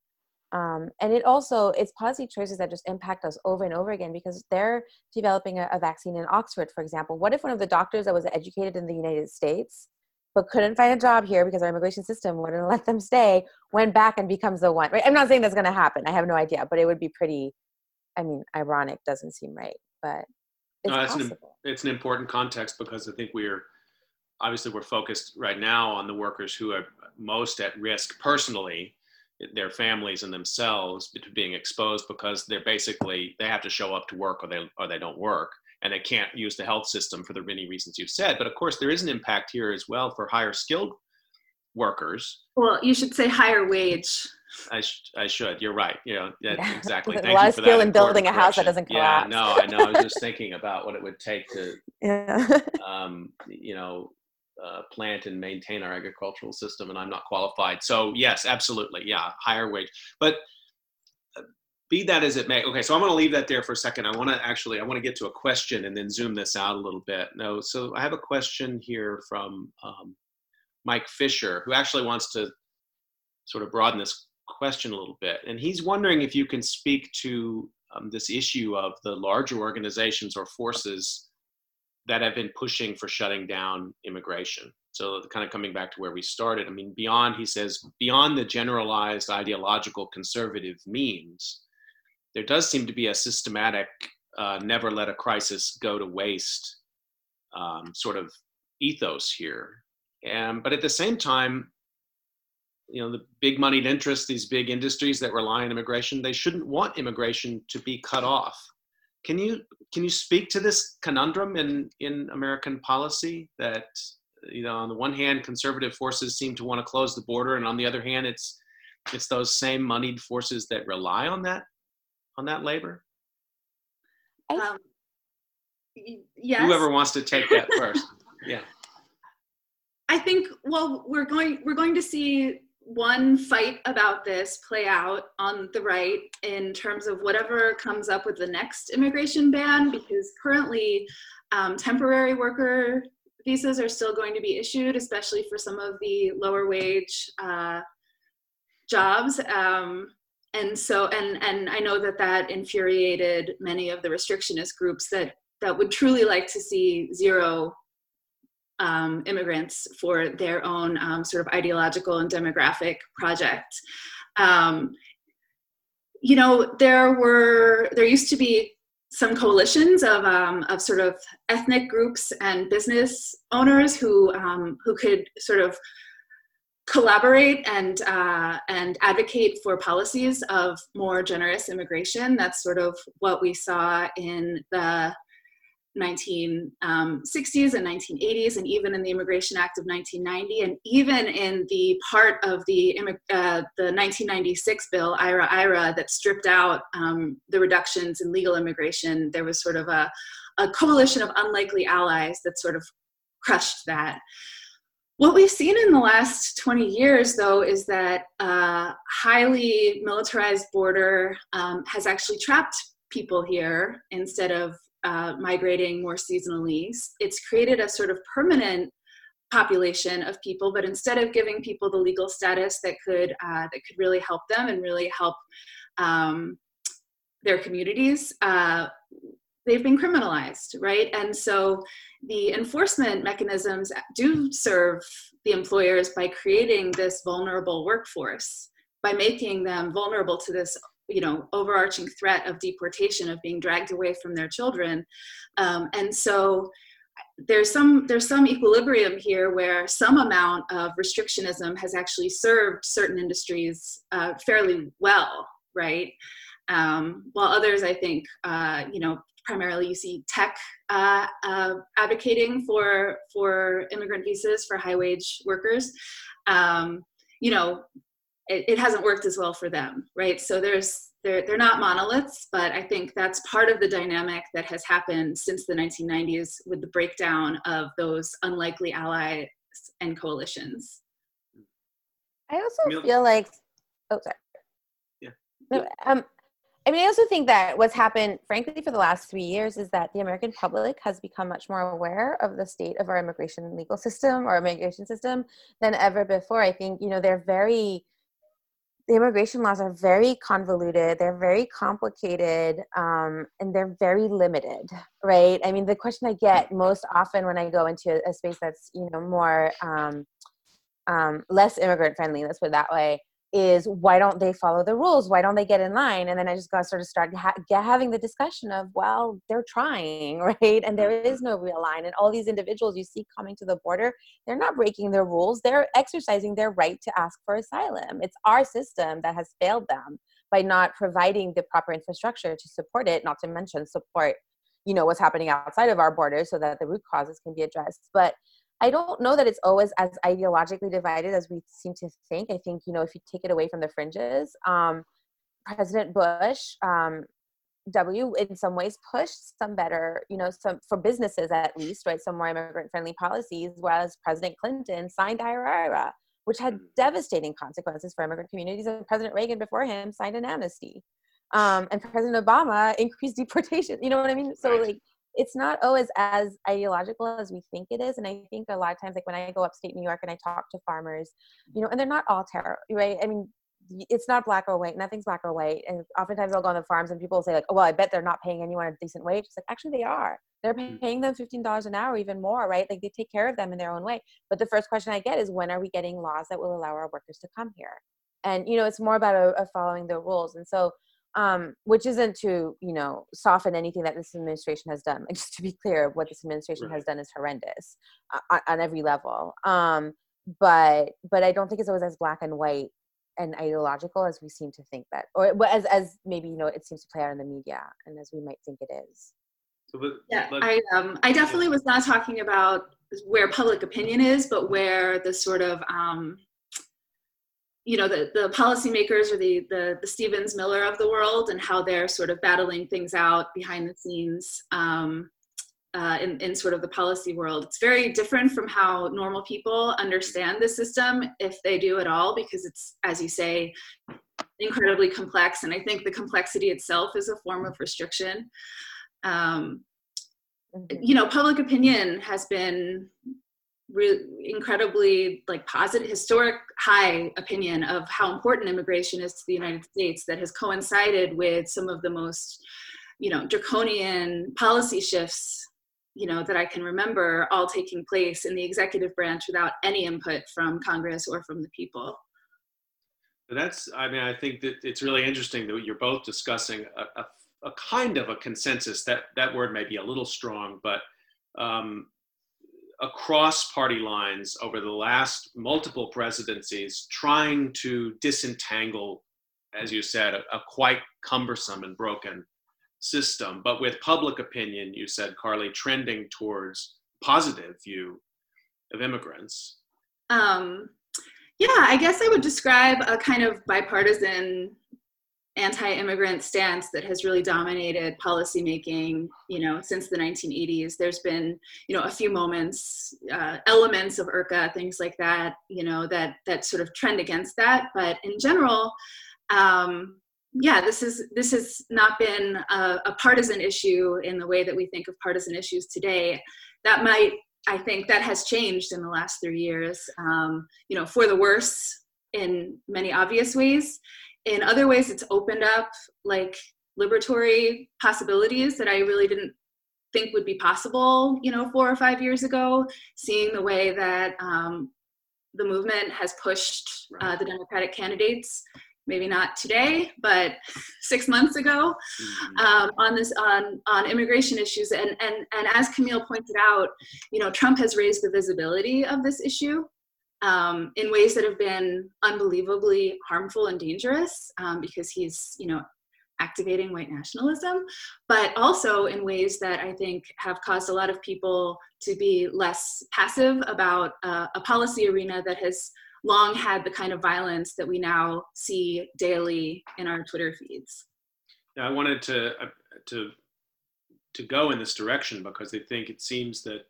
Speaker 2: Um, and it also it's policy choices that just impact us over and over again because they're developing a, a, vaccine in oxford for example what if one of the doctors that was educated in the united states but couldn't find a job here because our immigration system wouldn't let them stay went back and becomes the one right i'm not saying that's going to happen i have no idea but it would be pretty i mean ironic doesn't seem right but it's, no,
Speaker 1: it's, an, it's an important context because i think we're obviously we're focused right now on the workers who are most at risk personally their families and themselves being exposed because they're basically they have to show up to work or they or they don't work and they can't use the health system for the many reasons you've said but of course there is an impact here as well for higher skilled workers
Speaker 3: well you should say higher wage
Speaker 1: I, sh- I should. You're right. You know, yeah, yeah. exactly.
Speaker 2: Thank a lot of skill in building a house that doesn't collapse.
Speaker 1: Yeah, no, I know. I was just thinking about what it would take to, yeah. um, you know, uh, plant and maintain our agricultural system, and I'm not qualified. So yes, absolutely, yeah, higher wage. But uh, be that as it may, okay. So I'm going to leave that there for a second. I want to actually, I want to get to a question and then zoom this out a little bit. No, so I have a question here from um, Mike Fisher, who actually wants to sort of broaden this question a little bit, and he's wondering if you can speak to um, this issue of the larger organizations or forces that have been pushing for shutting down immigration. So, kind of coming back to where we started, I mean, beyond, he says, beyond the generalized ideological conservative means, there does seem to be a systematic, uh, never let a crisis go to waste um, sort of ethos here. And, but at the same time, you know, the big moneyed interests, these big industries that rely on immigration, they shouldn't want immigration to be cut off. Can you can you speak to this conundrum in in American policy that you know on the one hand conservative forces seem to want to close the border and on the other hand it's it's those same moneyed forces that rely on that on that labor? Um,
Speaker 3: yes.
Speaker 1: Whoever wants to take that first. Yeah.
Speaker 3: I think well we're going we're going to see one fight about this play out on the right in terms of whatever comes up with the next immigration ban because currently um, temporary worker visas are still going to be issued especially for some of the lower wage uh, jobs um, and so and and i know that that infuriated many of the restrictionist groups that that would truly like to see zero um, immigrants for their own um, sort of ideological and demographic project. Um, you know, there were there used to be some coalitions of um, of sort of ethnic groups and business owners who um, who could sort of collaborate and uh, and advocate for policies of more generous immigration. That's sort of what we saw in the 1960s um, and 1980s, and even in the Immigration Act of 1990, and even in the part of the uh, the 1996 bill, IIRIRA, that stripped out um, the reductions in legal immigration. There was sort of a, a coalition of unlikely allies that sort of crushed that. What we've seen in the last 20 years, though, is that a highly militarized border um, has actually trapped people here instead of uh, migrating more seasonally. It's created a sort of permanent population of people, but instead of giving people the legal status that could uh, that could really help them and really help um, their communities, uh, they've been criminalized, right? And so the enforcement mechanisms do serve the employers by creating this vulnerable workforce, by making them vulnerable to this you know overarching threat of deportation of being dragged away from their children. Um, and so there's some there's some equilibrium here where some amount of restrictionism has actually served certain industries uh, fairly well right? Um, while others i think uh, you know primarily you see tech uh, uh advocating for for immigrant visas for high wage workers. Um, you know it, it hasn't worked as well for them, right? So there's they're they're not monoliths, but I think that's part of the dynamic that has happened since the 1990s with the breakdown of those unlikely allies and coalitions.
Speaker 2: I also feel like, oh sorry.
Speaker 1: Yeah.
Speaker 2: No, um, I mean, I also think that what's happened, frankly, for the last three years is that the American public has become much more aware of the state of our immigration legal system or immigration system than ever before. I think, you know, they're very the immigration laws are very convoluted they're very complicated um, and they're very limited right? I mean the question i get most often when i go into a space that's you know more um, um, less immigrant friendly let's put it that way is why don't they follow the rules? Why don't they get in line? And then I just got sort of start ha- having the discussion of, well, they're trying, right? And there mm-hmm. is no real line. And all these individuals you see coming to the border, they're not breaking their rules. They're exercising their right to ask for asylum. It's our system that has failed them by not providing the proper infrastructure to support it, not to mention support, you know, what's happening outside of our borders so that the root causes can be addressed. But I don't know that it's always as ideologically divided as we seem to think. I think, you know, if you take it away from the fringes, um, President Bush, um, W, in some ways pushed some better, you know, some for businesses at least, right, some more immigrant friendly policies, whereas President Clinton signed IRA, which had mm-hmm. devastating consequences for immigrant communities, and President Reagan before him signed an amnesty. Um, and President Obama increased deportation. You know what I mean? So like it's not always as ideological as we think it is. And I think a lot of times, like when I go upstate New York and I talk to farmers, you know, and they're not all terrible, right? I mean, it's not black or white. Nothing's black or white. And oftentimes I'll go on the farms and people will say like, oh, well, I bet they're not paying anyone a decent wage. It's like, actually they are. They're mm. paying them $15 an hour, even more, right? Like they take care of them in their own way. But the first question I get is when are we getting laws that will allow our workers to come here? And, you know, it's more about a, a following the rules. And so um, which isn't to you know soften anything that this administration has done. Like just to be clear, what this administration right. has done is horrendous uh, on, on, every level. Um, but but I don't think it's always as black and white and ideological as we seem to think that, or as as maybe you know it seems to play out in the media and as we might think it is.
Speaker 3: So, but, yeah, I um, I definitely was not talking about where public opinion is, but where the sort of um, you know the, the policymakers or the, the the Stevens Miller of the world and how they're sort of battling things out behind the scenes um, uh, in, in sort of the policy world. It's very different from how normal people understand the system, if they do at all, because it's, as you say, incredibly complex. And I think the complexity itself is a form of restriction. Um, mm-hmm. you know, public opinion has been re- incredibly like positive historic high opinion of how important immigration is to the united states that has coincided with some of the most you know draconian policy shifts you know that i can remember all taking place in the executive branch without any input from congress or from the people.
Speaker 1: That's i mean i think that it's really interesting that you're both discussing a, a, a kind of a consensus. That that word may be a little strong but um, across party lines over the last multiple presidencies trying to disentangle, as you said, a, a, quite cumbersome and broken system. But with public opinion, you said, Carly, trending towards positive view of immigrants.
Speaker 3: Um, yeah, I guess I would describe a kind of bipartisan anti-immigrant stance that has really dominated policymaking you know since the 1980s there's been you know a few moments uh, elements of IRCA things like that you know that that sort of trend against that. But in general um, yeah this is this has not been a, a partisan issue in the way that we think of partisan issues today. That might i think that has changed in the last three years um, you know for the worse in many obvious ways in other ways it's opened up like liberatory possibilities that i really didn't think would be possible you know four or five years ago seeing the way that um, the movement has pushed uh, the democratic candidates maybe not today, but six months ago, mm-hmm. um, on this on on immigration issues. And and and as Camille pointed out, you know, Trump has raised the visibility of this issue um, in ways that have been unbelievably harmful and dangerous um, because he's you know activating white nationalism, but also in ways that I think have caused a lot of people to be less passive about uh, a policy arena that has long had the kind of violence that we now see daily in our Twitter feeds.
Speaker 1: Yeah, I wanted to uh, to to go in this direction because I think it seems that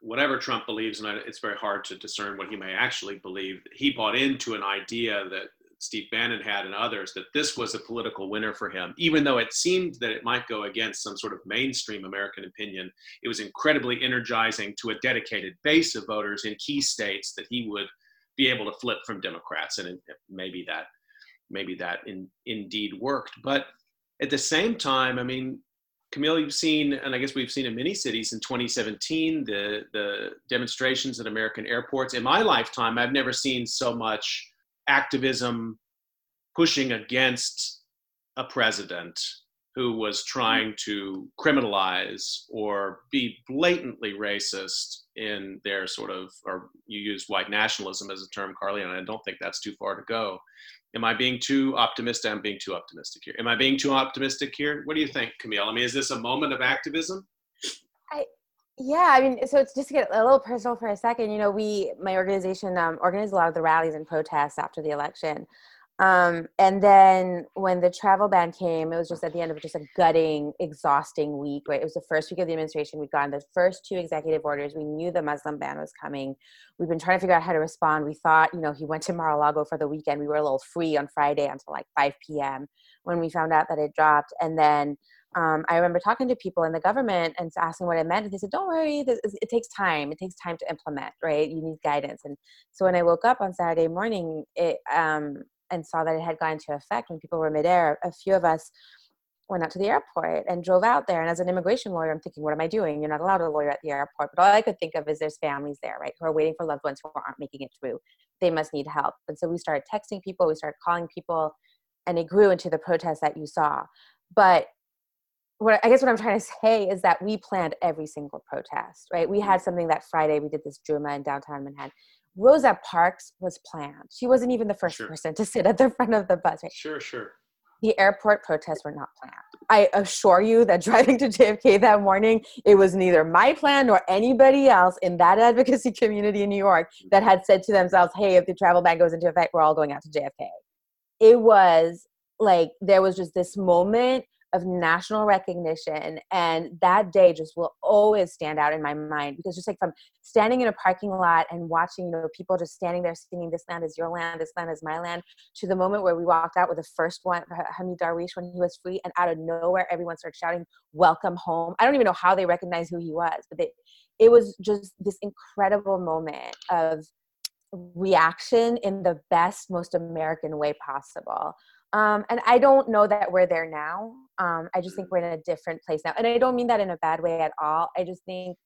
Speaker 1: whatever Trump believes, and it's very hard to discern what he may actually believe, he bought into an idea that Steve Bannon had and others that this was a political winner for him. Even though it seemed that it might go against some sort of mainstream American opinion, it was incredibly energizing to a dedicated base of voters in key states that he would be able to flip from Democrats, and maybe that maybe that in, indeed worked. But at the same time, I mean, Camille, you've seen, and I guess we've seen in many cities in 2017, the the demonstrations at American airports. In my lifetime, I've never seen so much activism pushing against a president who was trying to criminalize or be blatantly racist in their sort of, or you use white nationalism as a term, Carly, and I don't think that's too far to go. Am I being too optimistic? I'm being too optimistic here. Am I being too optimistic here? What do you think, Camille? I mean, is this a moment of activism?
Speaker 2: I, yeah, I mean, so it's just to get a little personal for a second. You know, we, my organization, um, organized a lot of the rallies and protests after the election. Um, and then when the travel ban came, it was just at the end of just a gutting, exhausting week, right? It was the first week of the administration. We'd gotten the first two executive orders. We knew the Muslim ban was coming. We've been trying to figure out how to respond. We thought, you know, he went to Mar-a-Lago for the weekend. We were a little free on Friday until like 5 p.m. when we found out that it dropped. And then um, I remember talking to people in the government and asking what it meant. And they said, don't worry, this, it takes time. It takes time to implement, right? You need guidance. And so when I woke up on Saturday morning, it, um, and saw that it had gone into effect when people were midair, a few of us went out to the airport and drove out there. And as an immigration lawyer, I'm thinking, what am I doing? You're not allowed a lawyer at the airport. But all I could think of is there's families there, right, who are waiting for loved ones who aren't making it through. They must need help. And so we started texting people, we started calling people, and it grew into the protest that you saw. But what I guess what I'm trying to say is that we planned every single protest, right? We mm-hmm. had something that Friday, we did this Juma in downtown Manhattan. Rosa Parks was planned. She wasn't even the first sure. person to sit at the front of the bus. Right?
Speaker 1: Sure, sure.
Speaker 2: The airport protests were not planned. I assure you that driving to JFK that morning, it was neither my plan nor anybody else in that advocacy community in New York that had said to themselves, hey, if the travel ban goes into effect, we're all going out to JFK. It was like there was just this moment of national recognition and that day just will always stand out in my mind because just like from standing in a parking lot and watching you know people just standing there singing this land is your land this land is my land to the moment where we walked out with the first one Hameed Darweesh when he was free and out of nowhere everyone started shouting welcome home. I don't even know how they recognized who he was but they, it was just this incredible moment of reaction in the best most american way possible um, and I don't know that we're there now. Um, I just think we're in a different place now. And I don't mean that in a bad way at all. I just think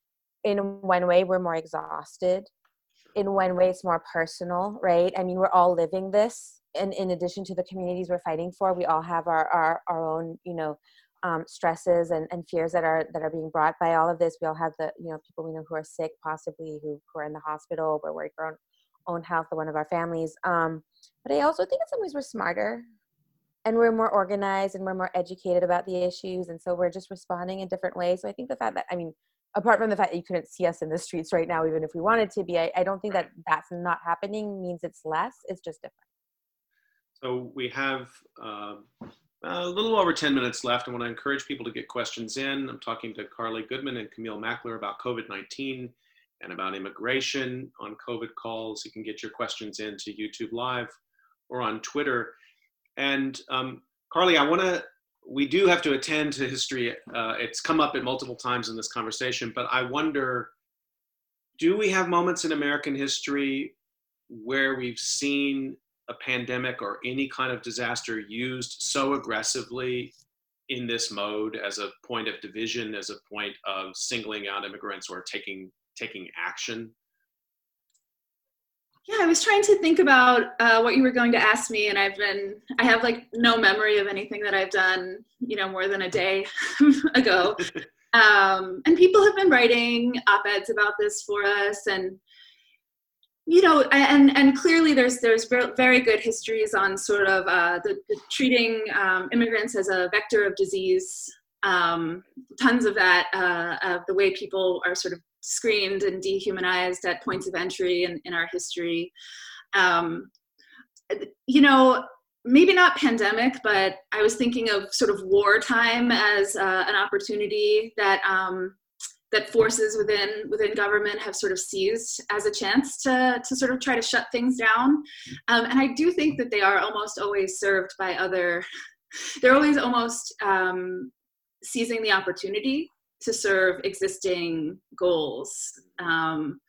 Speaker 2: in one way we're more exhausted. In one way it's more personal, right? I mean, we're all living this. And in addition to the communities we're fighting for, we all have our, our, our own, you know, um, stresses and, and fears that are that are being brought by all of this. We all have the you know people we know who are sick, possibly who, who are in the hospital. We're worried for our own, own health of one of our families. Um, but I also think in some ways we're smarter and we're more organized and we're more educated about the issues and so we're just responding in different ways. So i think the fact that i mean apart from the fact that you couldn't see us in the streets right now even if we wanted to be i, I don't think that that's not happening means it's less it's just different.
Speaker 1: So we have uh, a little over 10 minutes left i want to encourage people to get questions in. I'm talking to carly goodman and camille mackler about covid-19 and about immigration. On covid calls you can get your questions in to youtube live or on twitter and um, Carly, I want to, we do have to attend to history. Uh, it's come up at multiple times in this conversation, but I wonder do we have moments in American history where we've seen a pandemic or any kind of disaster used so aggressively in this mode as a point of division, as a point of singling out immigrants or taking taking action?
Speaker 3: Yeah, I was trying to think about uh, what you were going to ask me, and I've been, I have like no memory of anything that I've done, you know, more than a day ago. Um, and people have been writing op-eds about this for us, and you know, and and clearly there's there's very good histories on sort of uh, the, the, treating um, immigrants as a vector of disease. Um, tons of that uh, of the way people are sort of screened and dehumanized at points of entry in, in our history. Um, you know, maybe not pandemic, but I was thinking of sort of wartime as uh, an opportunity that um, that forces within within government have sort of seized as a chance to to sort of try to shut things down. Um, and I do think that they are almost always served by other. They're always almost um, seizing the opportunity to serve existing goals. Um,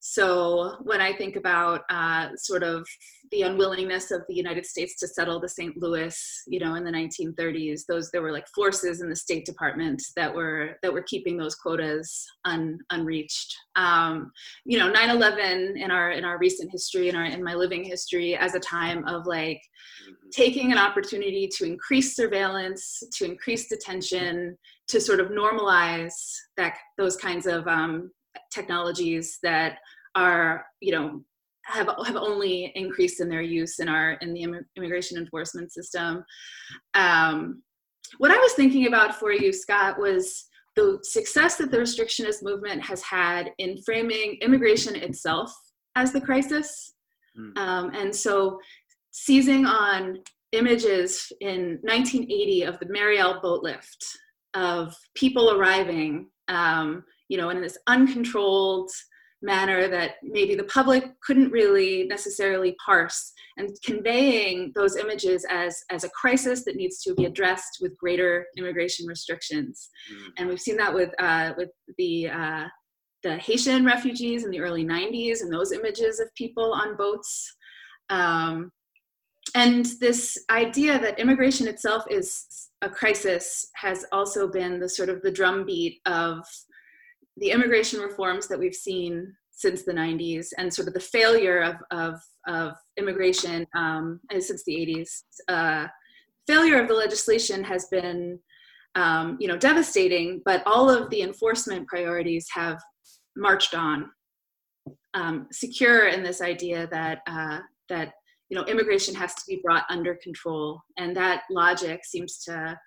Speaker 3: so when I think about uh, sort of the unwillingness of the United States to settle the St. Louis, you know, in the 1930s, those there were like forces in the State Department that were that were keeping those quotas un, unreached. Um, you know, 9/11 in our in our recent history, in our in my living history, as a time of like mm-hmm. taking an opportunity to increase surveillance, to increase detention, to sort of normalize that those kinds of um, technologies that are you know have have only increased in their use in our in the immigration enforcement system. Um, what I was thinking about for you, Scott, was the success that the restrictionist movement has had in framing immigration itself as the crisis. Mm. Um, and so seizing on images in 1980 of the Mariel boat lift, of people arriving, um, you know, in this uncontrolled manner that maybe the public couldn't really necessarily parse and conveying those images as as a crisis that needs to be addressed with greater immigration restrictions mm-hmm. and we've seen that with uh, with the uh, the Haitian refugees in the early 90s and those images of people on boats um, and this idea that immigration itself is a crisis has also been the sort of the drumbeat of the immigration reforms that we've seen since the 90s and sort of the failure of, of, of immigration um, since the 80s. Uh, failure of the legislation has been um, you know, devastating, but all of the enforcement priorities have marched on. Um, secure in this idea that, uh, that you know, immigration has to be brought under control. And that logic seems to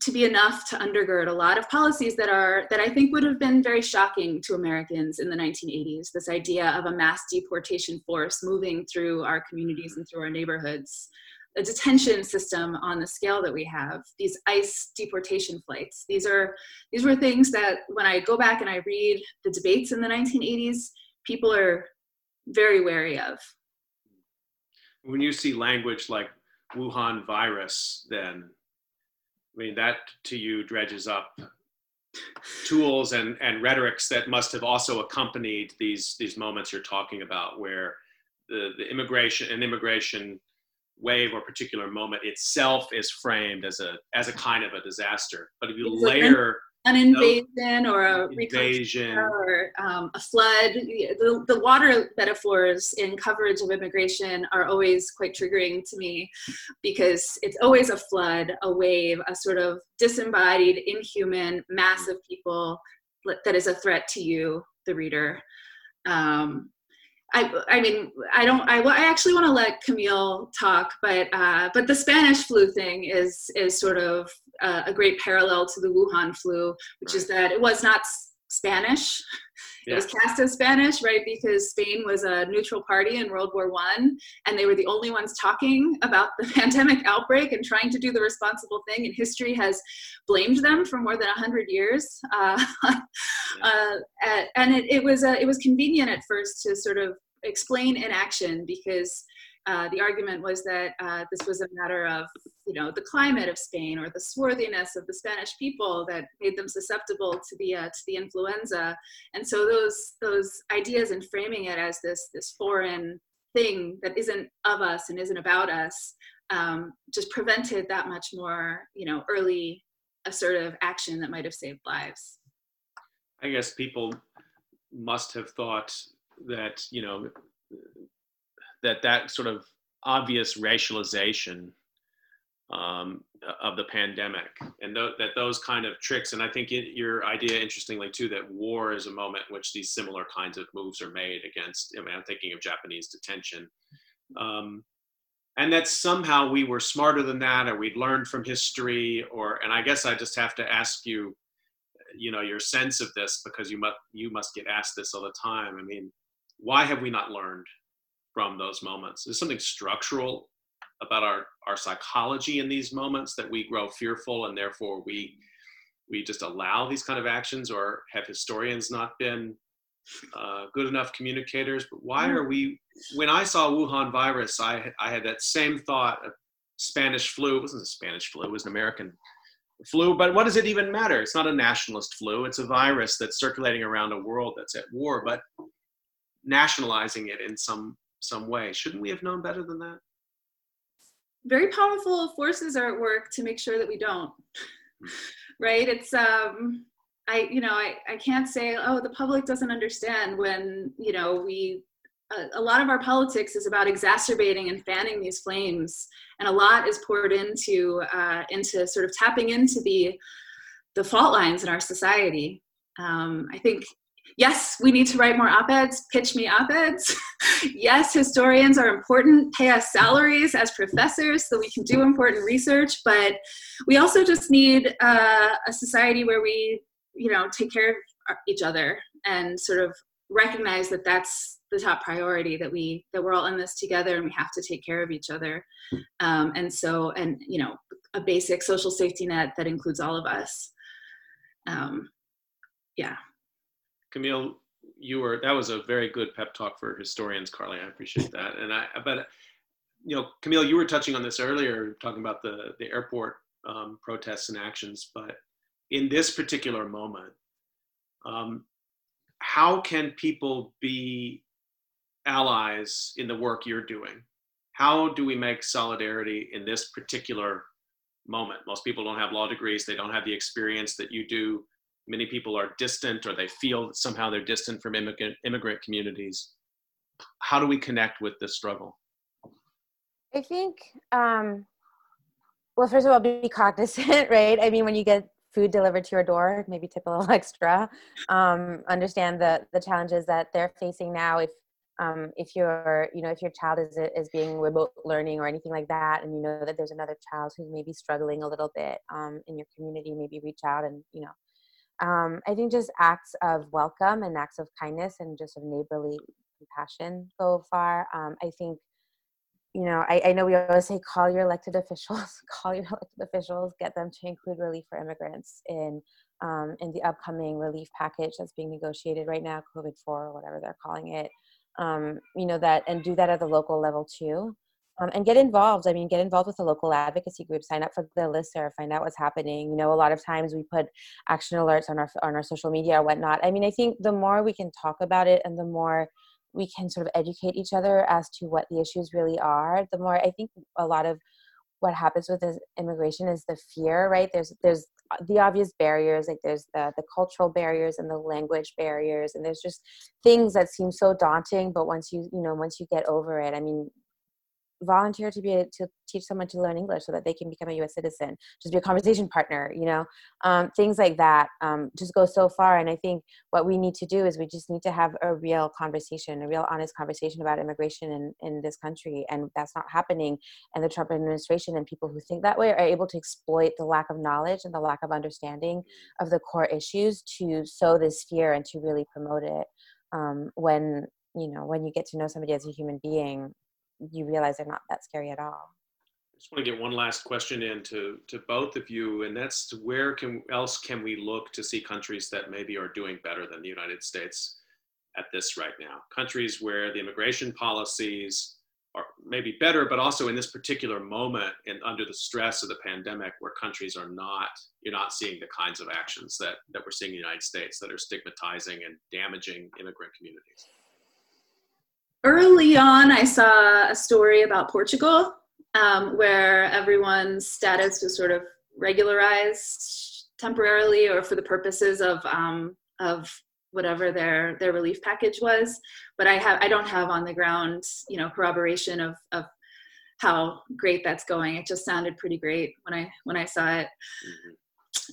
Speaker 3: to be enough to undergird a lot of policies that are that I think would have been very shocking to Americans in the 1980s. This idea of a mass deportation force moving through our communities and through our neighborhoods, a detention system on the scale that we have, these ICE deportation flights. These are these were things that when I go back and I read the debates in the 1980s, people are very wary of.
Speaker 1: When you see language like Wuhan virus, then mean, that to you dredges up tools and, and rhetorics that must have also accompanied these, these moments you're talking about where the, the immigration and immigration wave or particular moment itself is framed as a, as a kind of a disaster. But if you layer
Speaker 3: an invasion or a invasion or um, a flood. The, the water metaphors in coverage of immigration are always quite triggering to me because it's always a flood, a wave, a sort of disembodied, inhuman mass of people that is a threat to you, the reader. Um, I, I mean, I don't. I, I actually want to let Camille talk, but uh, but the Spanish flu thing is is sort of uh, a great parallel to the Wuhan flu, which is that it was not Spanish. It was cast as Spanish, right? Because Spain was a neutral party in World War One, and they were the only ones talking about the pandemic outbreak and trying to do the responsible thing. And history has blamed them for more than hundred years. Uh, yeah. uh, and it, it was it was convenient at first to sort of explain inaction because uh, the argument was that uh, this was a matter of, you know, the climate of Spain or the swarthiness of the Spanish people that made them susceptible to the uh, to the influenza, and so those those ideas and framing it as this this foreign thing that isn't of us and isn't about us um, just prevented that much more, you know, early assertive action that might have saved lives.
Speaker 1: I guess people must have thought that you know that that sort of obvious racialization um, of the pandemic and th- that those kind of tricks and i think it, your idea interestingly too that war is a moment in which these similar kinds of moves are made against i mean i'm thinking of japanese detention um, and that somehow we were smarter than that or we'd learned from history or and i guess i just have to ask you you know your sense of this because you must you must get asked this all the time. I mean why have we not learned from those moments. Is something structural about our our psychology in these moments that we grow fearful and therefore we we just allow these kind of actions or have historians not been uh, good enough communicators. But why are we when i saw wuhan virus i i had that same thought of spanish flu. It wasn't a spanish flu it was an american flu but what does it even matter? It's not a nationalist flu it's a virus that's circulating around a world that's at war but nationalizing it in some some way. Shouldn't we have known better than that?
Speaker 3: Very powerful forces are at work to make sure that we don't. Right? It's um i you know i, I can't say oh the public doesn't understand when you know we a, a lot of our politics is about exacerbating and fanning these flames. And a lot is poured into uh, into sort of tapping into the the fault lines in our society. Um, i think yes, we need to write more op eds, pitch me op eds. yes, historians are important, pay us salaries as professors so we can do important research, but we also just need uh, a society where we, you know, take care of each other and sort of recognize that that's the top priority that we that we're all in this together and we have to take care of each other. Um, and so and you know a basic social safety net that includes all of us. Um, yeah
Speaker 1: Camille, you were that was a very good pep talk for historians, Carly. I appreciate that. And I but you know, Camille, you were touching on this earlier, talking about the the airport um, protests and actions. But in this particular moment, um, how can people be allies in the work you're doing? How do we make solidarity in this particular moment? Most people don't have law degrees; they don't have the experience that you do many people are distant or they feel somehow they're distant from immigrant, immigrant communities. How do we connect with this struggle?
Speaker 2: I think, um, well, first of all, be cognizant, right? I mean, when you get food delivered to your door, maybe tip a little extra. Um, understand the the challenges that they're facing now. If um, if you're, you know, if your child is is being remote learning or anything like that, and you know that there's another child who's maybe struggling a little bit um, in your community, maybe reach out and you know um, I think just acts of welcome and acts of kindness and just of neighborly compassion go far. Um, I think, you know, I, I, know we always say call your elected officials, call your elected officials, get them to include relief for immigrants in um, in the upcoming relief package that's being negotiated right now, COVID four or whatever they're calling it. Um, you know that and do that at the local level too um, and get involved. I mean, get involved with the local advocacy group. Sign up for the listserv. Find out what's happening. You know, a lot of times we put action alerts on our on our social media or whatnot. I mean, I think the more we can talk about it, and the more we can sort of educate each other as to what the issues really are, the more I think a lot of what happens with this immigration is the fear, right? There's there's the obvious barriers, like there's the the cultural barriers and the language barriers, and there's just things that seem so daunting. But once you you know once you get over it, I mean, volunteer to be a, to teach someone to learn english so that they can become a us citizen just be a conversation partner you know? Um, things like that um, just go so far. And i think what we need to do is we just need to have a real conversation a real honest conversation about immigration in, in this country. And that's not happening. And the trump administration and people who think that way are able to exploit the lack of knowledge and the lack of understanding of the core issues to sow this fear and to really promote it um, when you know when you get to know somebody as a human being you realize they're not that scary at all.
Speaker 1: I just want to get one last question in to, to both of you, and that's where can else can we look to see countries that maybe are doing better than the United States at this right now? Countries where the immigration policies are maybe better, but also in this particular moment and under the stress of the pandemic, where countries are not, you're not seeing the kinds of actions that, that we're seeing in the United States that are stigmatizing and damaging immigrant communities
Speaker 3: early on, I saw a story about Portugal um, where everyone's status was sort of regularized temporarily or for the purposes of, um, of whatever their their relief package was. But I have I don't have on the ground you know corroboration of of how great that's going. It just sounded pretty great when I when I saw it.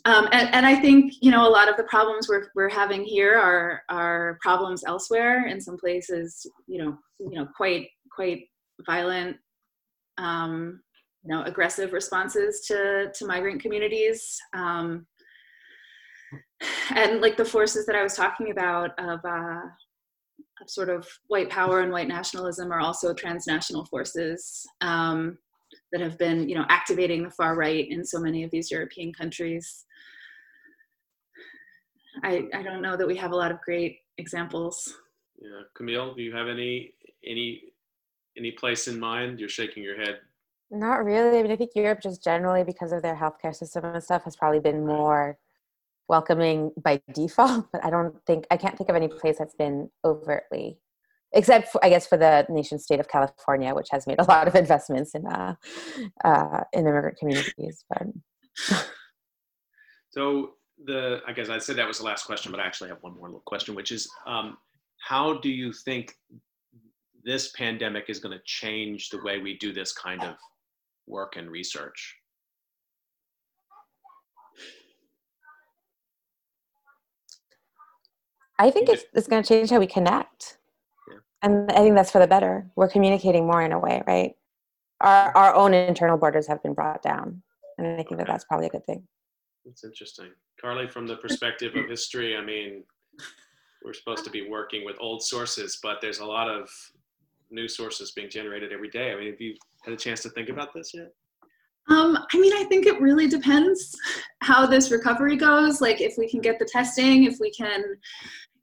Speaker 3: Um, and, and, I think you know a lot of the problems we're, we're having here are are problems elsewhere. In some places, you know, you know, quite quite violent, um, you know, aggressive responses to to migrant communities. Um, and like the forces that I was talking about of, uh, of sort of white power and white nationalism are also transnational forces um, that have been, you know, activating the far right in so many of these European countries. I, I don't know that we have a lot of great examples.
Speaker 1: Yeah, Camille, do you have any any any place in mind? You're shaking your head.
Speaker 2: Not really. I mean, I think Europe just generally because of their healthcare system and stuff has probably been more welcoming by default. But I don't think I can't think of any place that's been overtly, except for, I guess for the nation state of California, which has made a lot of investments in uh, uh in immigrant communities. But
Speaker 1: so the I guess I said that was the last question, but I actually have one more little question, which is um, how do you think this pandemic is going to change the way we do this kind of work and research?
Speaker 2: I think it's, it's going to change how we connect. Yeah. And I think that's for the better. We're communicating more in a way, right? Our, our own internal borders have been brought down. And I think okay. that that's probably a good thing.
Speaker 1: That's interesting. Carly, from the perspective of history, I mean, we're supposed to be working with old sources, but there's a lot of new sources being generated every day. I mean, have you had a chance to think about this yet?
Speaker 3: Um, I mean, I think it really depends how this recovery goes. Like, if we can get the testing, if we can,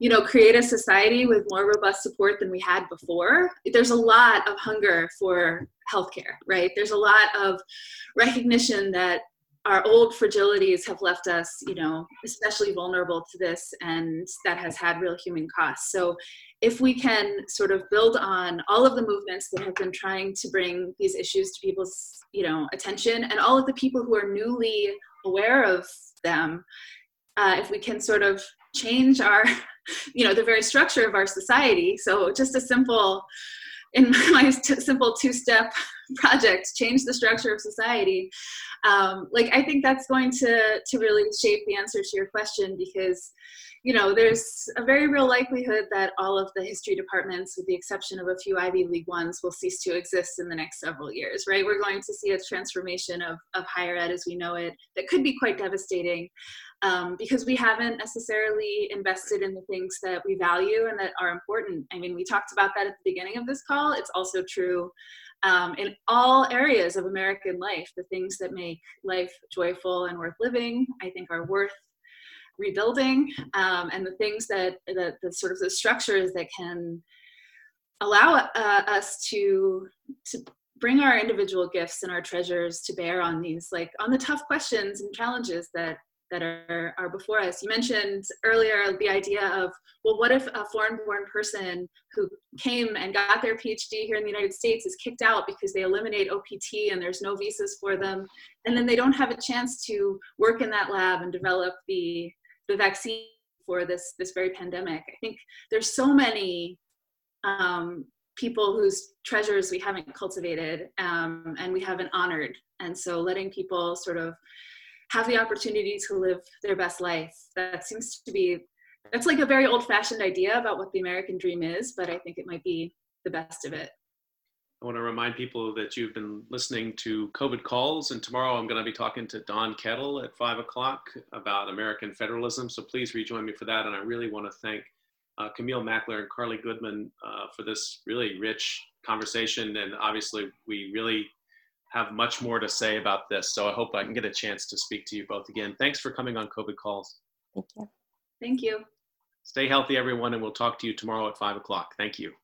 Speaker 3: you know, create a society with more robust support than we had before. There's a lot of hunger for healthcare, right? There's a lot of recognition that our old fragilities have left us, you know, especially vulnerable to this, and that has had real human costs. So, if we can sort of build on all of the movements that have been trying to bring these issues to people's, you know, attention, and all of the people who are newly aware of them, uh, if we can sort of change our, you know, the very structure of our society. So, just a simple in my t- simple two-step project change the structure of society um, like i think that's going to to really shape the answer to your question because you know there's a very real likelihood that all of the history departments with the exception of a few ivy league ones will cease to exist in the next several years right we're going to see a transformation of, of higher ed as we know it that could be quite devastating um, because we haven't necessarily invested in the things that we value and that are important. I mean, we talked about that at the beginning of this call. It's also true um, in all areas of American life. The things that make life joyful and worth living, I think, are worth rebuilding. Um, and the things that, that the sort of the structures that can allow uh, us to to bring our individual gifts and our treasures to bear on these like on the tough questions and challenges that that are, are before us. You mentioned earlier the idea of, well, what if a foreign born person who came and got their PhD here in the United States is kicked out because they eliminate OPT and there's no visas for them, and then they don't have a chance to work in that lab and develop the, the vaccine for this, this very pandemic. I think there's so many um, people whose treasures we haven't cultivated um, and we haven't honored. And so letting people sort of have the opportunity to live their best life. That seems to be that's like a very old-fashioned idea about what the American dream is, but I think it might be the best of it.
Speaker 1: I want to remind people that you've been listening to COVID calls, and tomorrow I'm going to be talking to Don Kettl at five o'clock about American federalism. So please rejoin me for that. And I really want to thank uh, Camille Mackler and Carly Goodman uh, for this really rich conversation. And obviously, we really have much more to say about this. So I hope I can get a chance to speak to you both again. Thanks for coming on COVID Calls.
Speaker 2: Thank you.
Speaker 3: Thank you.
Speaker 1: Stay healthy, everyone, and we'll talk to you tomorrow at five o'clock. Thank you.